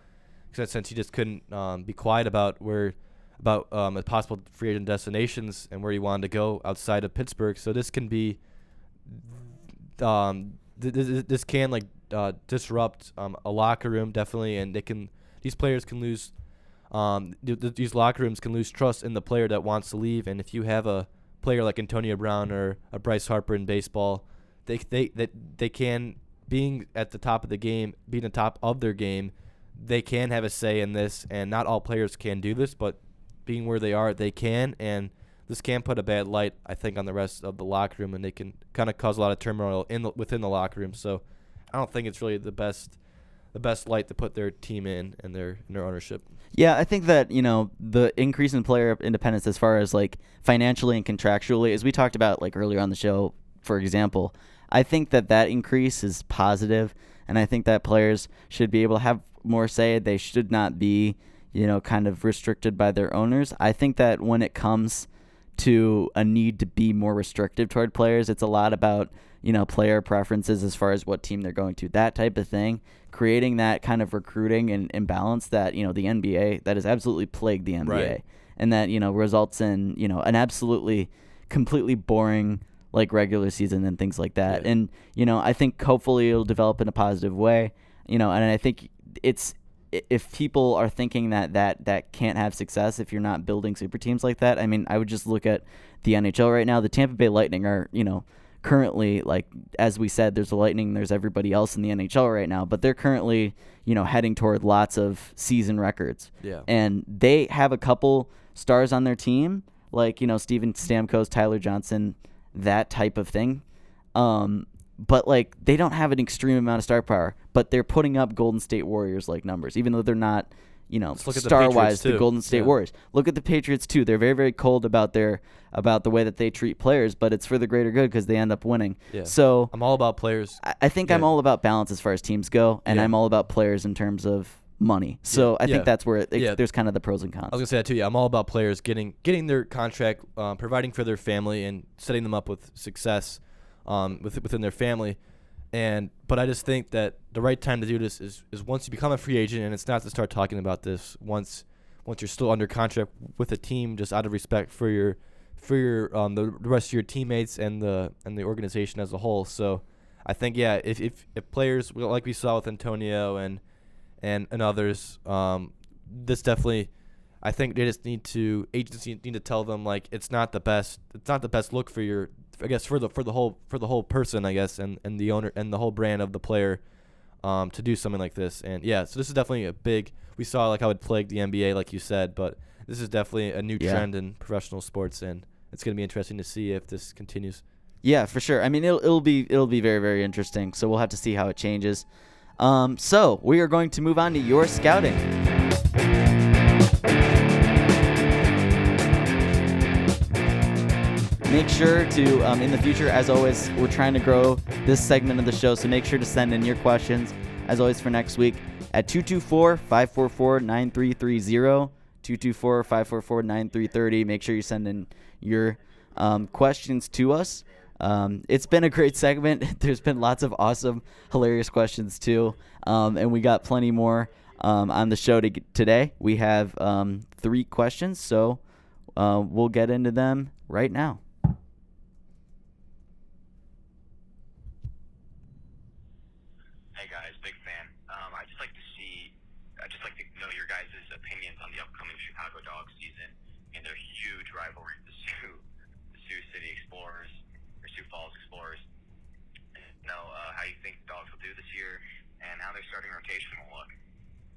cause since he just couldn't um, be quiet about where about um, possible free agent destinations and where he wanted to go outside of Pittsburgh. So this can be um, th- th- this can like uh, disrupt um, a locker room definitely, and they can these players can lose. Um, th- th- these locker rooms can lose trust in the player that wants to leave, and if you have a player like Antonio Brown or a Bryce Harper in baseball, they they that they can being at the top of the game, being the top of their game, they can have a say in this, and not all players can do this, but being where they are, they can, and this can put a bad light, I think, on the rest of the locker room, and they can kind of cause a lot of turmoil in the, within the locker room. So, I don't think it's really the best the best light to put their team in and their their ownership. Yeah, I think that, you know, the increase in player independence as far as like financially and contractually, as we talked about like earlier on the show, for example, I think that that increase is positive, and I think that players should be able to have more say. They should not be, you know, kind of restricted by their owners. I think that when it comes to a need to be more restrictive toward players, it's a lot about you know, player preferences as far as what team they're going to, that type of thing, creating that kind of recruiting and imbalance that, you know, the NBA, that has absolutely plagued the NBA. Right. And that, you know, results in, you know, an absolutely completely boring like regular season and things like that. Yeah. And, you know, I think hopefully it'll develop in a positive way, you know, and I think it's, if people are thinking that that that can't have success if you're not building super teams like that, I mean, I would just look at the NHL right now. The Tampa Bay Lightning are, you know, currently like as we said, there's the Lightning, there's everybody else in the NHL right now, but they're currently, you know, heading toward lots of season records. Yeah. And they have a couple stars on their team, like, you know, Steven Stamkos, Tyler Johnson, that type of thing. Um, but like they don't have an extreme amount of star power, but they're putting up Golden State Warriors like numbers, even though they're not, you know, at the star wise Patriots, the. Golden State Yeah. Warriors. Look at the Patriots too. They're very very cold about their about the way that they treat players, but it's for the greater good because they end up winning. Yeah. So I'm all about players. I, I think I'm all about balance as far as teams go, and Yeah. I'm all about players in terms of money. So I Yeah. think that's where it, Yeah. there's kind of the pros and cons. I was gonna say that too. Yeah, I'm all about players getting getting their contract, um, providing for their family, and setting them up with success um, with, within their family. And but I just think that the right time to do this is, is once you become a free agent, and it's not to start talking about this once once you're still under contract with a team, just out of respect for your for your um, the, rest of your teammates and the and the organization as a whole. So I think yeah, if if, if players like we saw with Antonio and and and others, um, this definitely. I think they just need to agency need to tell them like it's not the best it's not the best look for your I guess for the for the whole for the whole person I guess and, and the owner and the whole brand of the player um, to do something like this and yeah so this is definitely a big we saw like how it plagued the NBA like you said but this is definitely a new Yeah. trend in professional sports and it's gonna be interesting to see if this continues. Yeah, for sure. I mean, it'll, it'll be it'll be very very interesting. So we'll have to see how it changes. Um, so we are going to move on to your scouting. Make sure to, um, in the future, as always, we're trying to grow this segment of the show. So make sure to send in your questions, as always, for next week at 224 544 9330. 224 544 9330. Make sure you send in your um, questions to us. Um, it's been a great segment. There's been lots of awesome, hilarious questions too, um, and we got plenty more um, on the show to today. We have um, three questions, so uh, we'll get into them right now. Hey guys, big fan. Um, I just like to see, I just like to know your guys' opinions on the upcoming Chicago Dogs season and their huge rivalry with the Sioux, the Sioux City Explorers or Sioux Falls Explorers. And know uh, how you think the Dogs will do this year and how their starting rotation will look.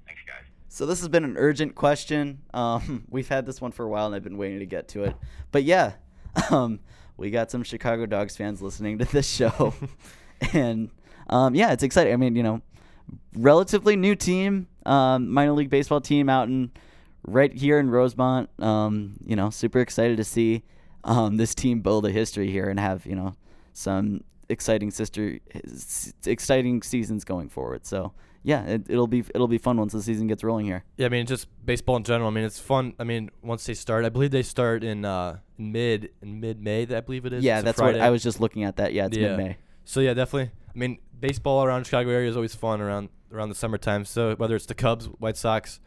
Thanks, guys. So this has been an urgent question. Um, we've had this one for a while, and I've been waiting to get to it. But yeah, um, we got some Chicago Dogs fans listening to this show, and um, yeah, it's exciting. I mean, you know, relatively new team, um, minor league baseball team out in right here in Rosemont. Um, you know, super excited to see um, this team build a history here and have you know some exciting sister exciting seasons going forward. So yeah, it, it'll be it'll be fun once the season gets rolling here. Yeah, I mean just baseball in general. I mean it's fun. I mean once they start, I believe they start in uh mid in mid May. I believe it is. Yeah, It's that's what I was just looking at. That yeah, it's Yeah. mid May. So yeah, definitely. I mean, baseball around Chicago area is always fun around around the summertime. So whether it's the Cubs, White Sox,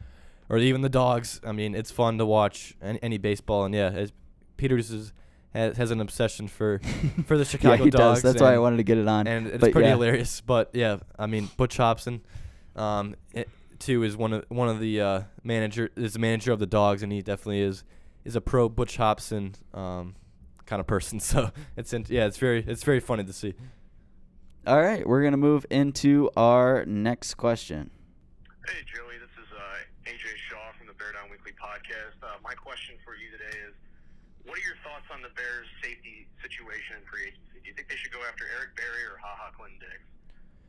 or even the Dogs, I mean, it's fun to watch any, any baseball. And yeah, as Peters is, has, has an obsession for for the Chicago yeah, he Dogs. does. That's why I wanted to get it on. and it's But pretty yeah. hilarious. But yeah, I mean, Butch Hobson, um, it, too is one of one of the uh, manager is the manager of the Dogs, and he definitely is is a pro Butch Hobson um, kind of person. So it's in, yeah, it's very it's very funny to see. All right, we're gonna move into our next question. Hey Joey, this is uh, AJ Shaw from the Bear Down Weekly podcast. Uh, my question for you today is what are your thoughts on the Bears' safety situation in free agency? Do you think they should go after Eric Berry or Ha Ha Clinton Dix?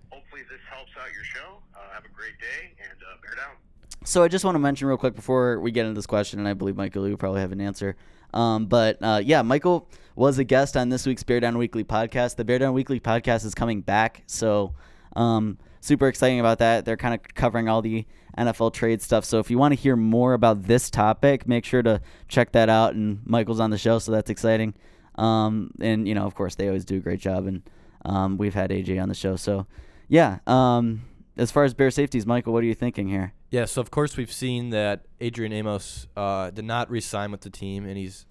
Hopefully, this helps out your show. Uh, have a great day and uh, Bear Down. So I just want to mention real quick before we get into this question, and I believe Michael, you probably have an answer. Um, but uh, yeah, Michael was a guest on this week's Bear Down Weekly podcast. The Bear Down Weekly podcast is coming back, so um, super exciting about that. They're kind of covering all the NFL trade stuff. So if you want to hear more about this topic, make sure to check that out. And Michael's on the show, so that's exciting. Um, and you know, of course, they always do a great job, and um, we've had AJ on the show, so yeah. Um, as far as Bear safeties, Michael, what are you thinking here? Yeah, so of course we've seen that Adrian Amos uh, did not re-sign with the team, and he's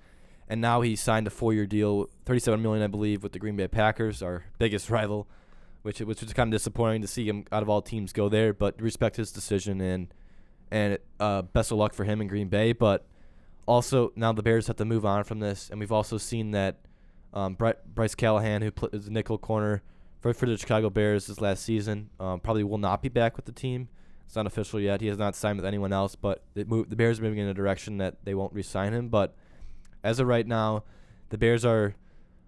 and now he signed a four-year deal, thirty-seven million, I believe, with the Green Bay Packers, our biggest rival, which which was kind of disappointing to see him out of all teams go there. But respect his decision and and uh, best of luck for him in Green Bay. But also now the Bears have to move on from this, and we've also seen that um, Bryce Callahan, who is the nickel corner for for the Chicago Bears this last season, um, probably will not be back with the team. It's not official yet. He has not signed with anyone else, but the Bears are moving in a direction that they won't re-sign him. But as of right now, the Bears are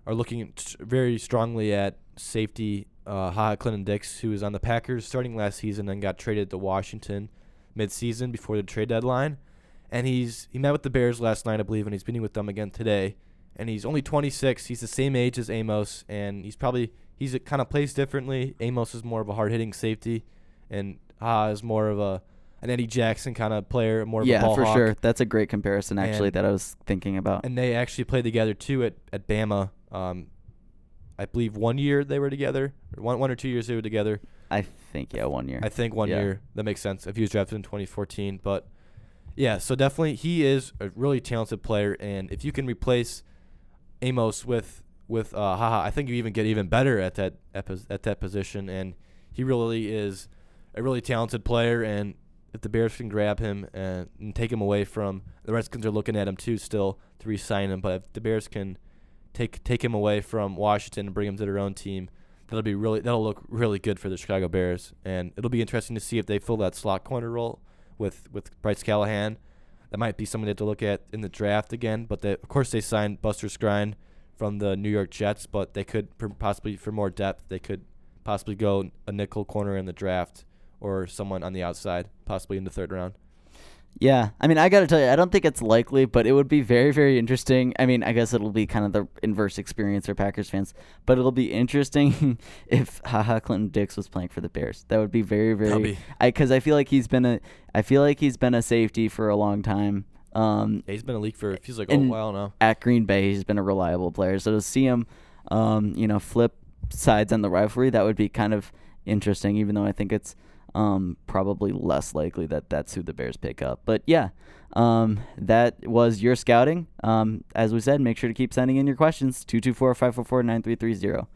are looking very strongly at safety uh, Ha Clinton Dix, who was on the Packers starting last season and got traded to Washington mid-season before the trade deadline. And he's he met with the Bears last night, I believe, and he's meeting with them again today. And he's only 26. He's the same age as Amos, and he's probably he's kind of plays differently. Amos is more of a hard-hitting safety, and Ha is more of a an Eddie Jackson kind of player, more of yeah, a ball for hawk. sure. That's a great comparison, actually, And- that I was thinking about. And they actually played together too at at Bama. Um, I believe one year they were together, or one one or two years they were together. I think yeah, one year. I think one Yeah. year that makes sense if he was drafted in 2014. But yeah, so definitely he is a really talented player, and if you can replace Amos with with uh, Ha Ha, I think you even get even better at that at, at that position, and he really is a really talented player. And if the Bears can grab him and, and take him away from the Redskins, are looking at him too still to re-sign him. But if the Bears can take take him away from Washington and bring him to their own team, that'll be really that'll look really good for the Chicago Bears, and it'll be interesting to see if they fill that slot corner role with with Bryce Callahan. That might be something they have to look at in the draft again. But they, of course, they signed Buster Skrine from the New York Jets, but they could possibly for more depth, they could possibly go a nickel corner in the draft or someone on the outside, possibly in the third round. Yeah, I mean, I got to tell you, I don't think it's likely, but it would be very, very interesting. I mean, I guess it'll be kind of the inverse experience for Packers fans, but it'll be interesting if Ha Ha Clinton Dix was playing for the Bears. That would be very, very. be- I because I feel like he's been a, I feel like he's been a safety for a long time. Um, Yeah, he's been a the league for it feels like a while now. at Green Bay, he's been a reliable player. So to see him, um, you know, flip sides on the rivalry, that would be kind of interesting. Even though I think it's um, probably less likely that that's who the Bears pick up. But yeah, um, that was your scouting. Um, as we said, make sure to keep sending in your questions 224 544 9330.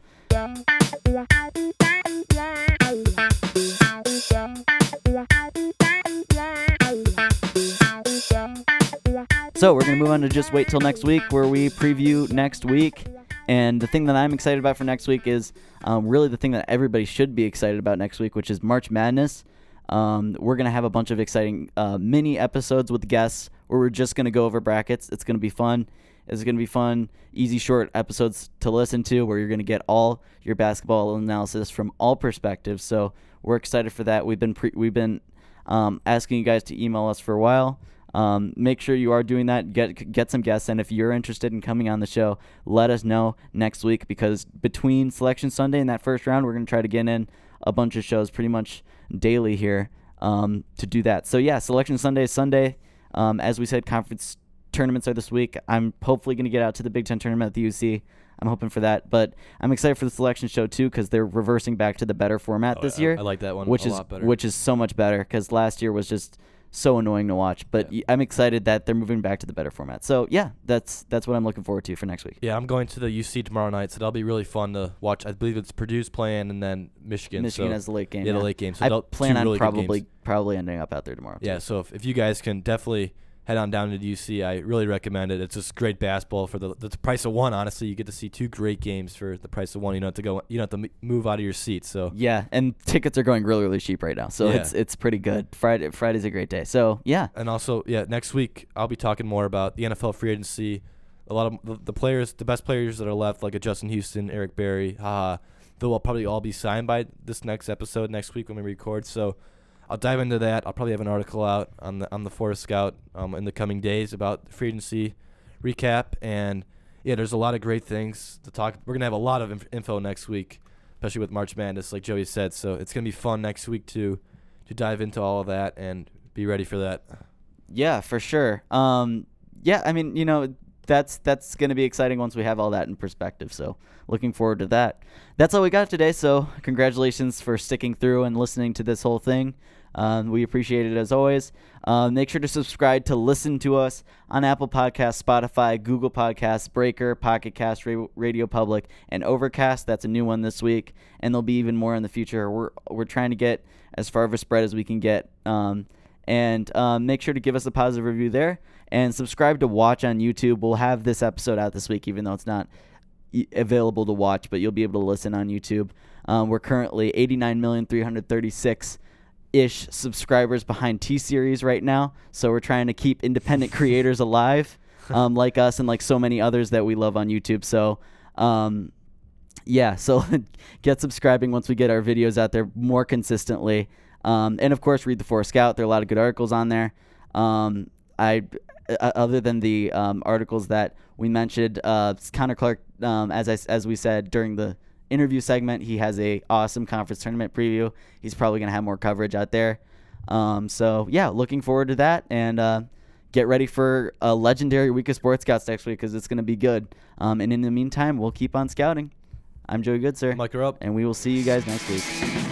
So we're gonna move on to just wait till next week, where we preview next week. And the thing that I'm excited about for next week is um, really the thing that everybody should be excited about next week, which is March Madness. Um, we're gonna have a bunch of exciting uh, mini episodes with guests where we're just gonna go over brackets. It's gonna be fun. It's gonna be fun, easy, short episodes to listen to, where you're gonna get all your basketball analysis from all perspectives. So we're excited for that. We've been pre- we've been um, asking you guys to email us for a while. Um, make sure you are doing that. Get get some guests, and if you're interested in coming on the show, let us know next week because between Selection Sunday and that first round, we're gonna try to get in a bunch of shows pretty much daily here um, to do that. So yeah, Selection Sunday is Sunday. Um, as we said, conference tournaments are this week. I'm hopefully gonna get out to the Big Ten tournament at the UC. I'm hoping for that, but I'm excited for the selection show too because they're reversing back to the better format Oh, this yeah, year I like that one which a is lot better. which is so much better because last year was just so annoying to watch. But Yeah. I'm excited that they're moving back to the better format. So yeah, that's that's what I'm looking forward to for next week. Yeah, I'm going to the UC tomorrow night, so that'll be really fun to watch. I believe it's Purdue's playing and then Michigan. Michigan so, has the late game. Yeah, the late game. So I plan on really probably probably ending up out there tomorrow. Yeah, too. so if, if you guys can definitely head on down to UC. I really recommend it. It's just great basketball for the the price of one. Honestly, you get to see two great games for the price of one. You don't have to go. You don't have to move out of your seat. So Yeah, and tickets are going really really cheap right now, so Yeah. it's it's pretty good. Friday Friday's a great day. So yeah, And also, yeah, next week I'll be talking more about the NFL free agency. A lot of the, the players, the best players that are left, like a Justin Houston, Eric Berry, Ha Ha, they'll probably all be signed by this next episode next week when we record. So I'll dive into that. I'll probably have an article out on the on the Forest Scout um, in the coming days about free agency recap. And yeah, there's a lot of great things to talk. We're gonna have a lot of inf- info next week, especially with March Madness, like Joey said. So it's gonna be fun next week to to dive into all of that and be ready for that. yeah, for sure. Um, yeah, I mean, you know, that's that's gonna be exciting once we have all that in perspective. So looking forward to that. That's all we got today. So congratulations for sticking through and listening to this whole thing. Um, we appreciate it as always. Uh, make sure to subscribe to listen to us on Apple Podcasts, Spotify, Google Podcasts, Breaker, Pocket Cast, Ra- Radio Public, and Overcast. That's a new one this week, and there'll be even more in the future. We're we're trying to get as far of a spread as we can get. Um, and um, make sure to give us a positive review there and subscribe to watch on youtube we'll have this episode out this week even though it's not available to watch but you'll be able to listen on youtube um, we're currently 89,336 ish subscribers behind T Series right now. So we're trying to keep independent creators alive, um, like us and like so many others that we love on YouTube. So, um, yeah, so get subscribing once we get our videos out there more consistently. Um, and of course, read the Forest Scout. There are a lot of good articles on there. Um, I, uh, other than the um, articles that we mentioned, uh, Connor Clark, um, as I, as we said during the interview segment, he has a awesome conference tournament preview. He's probably gonna have more coverage out there. Um, so yeah, looking forward to that and uh, get ready for a legendary week of sports scouts next week because it's gonna be good. Um, and in the meantime, we'll keep on scouting. I'm Joey Goodsir, Mike her up. and we will see you guys next week.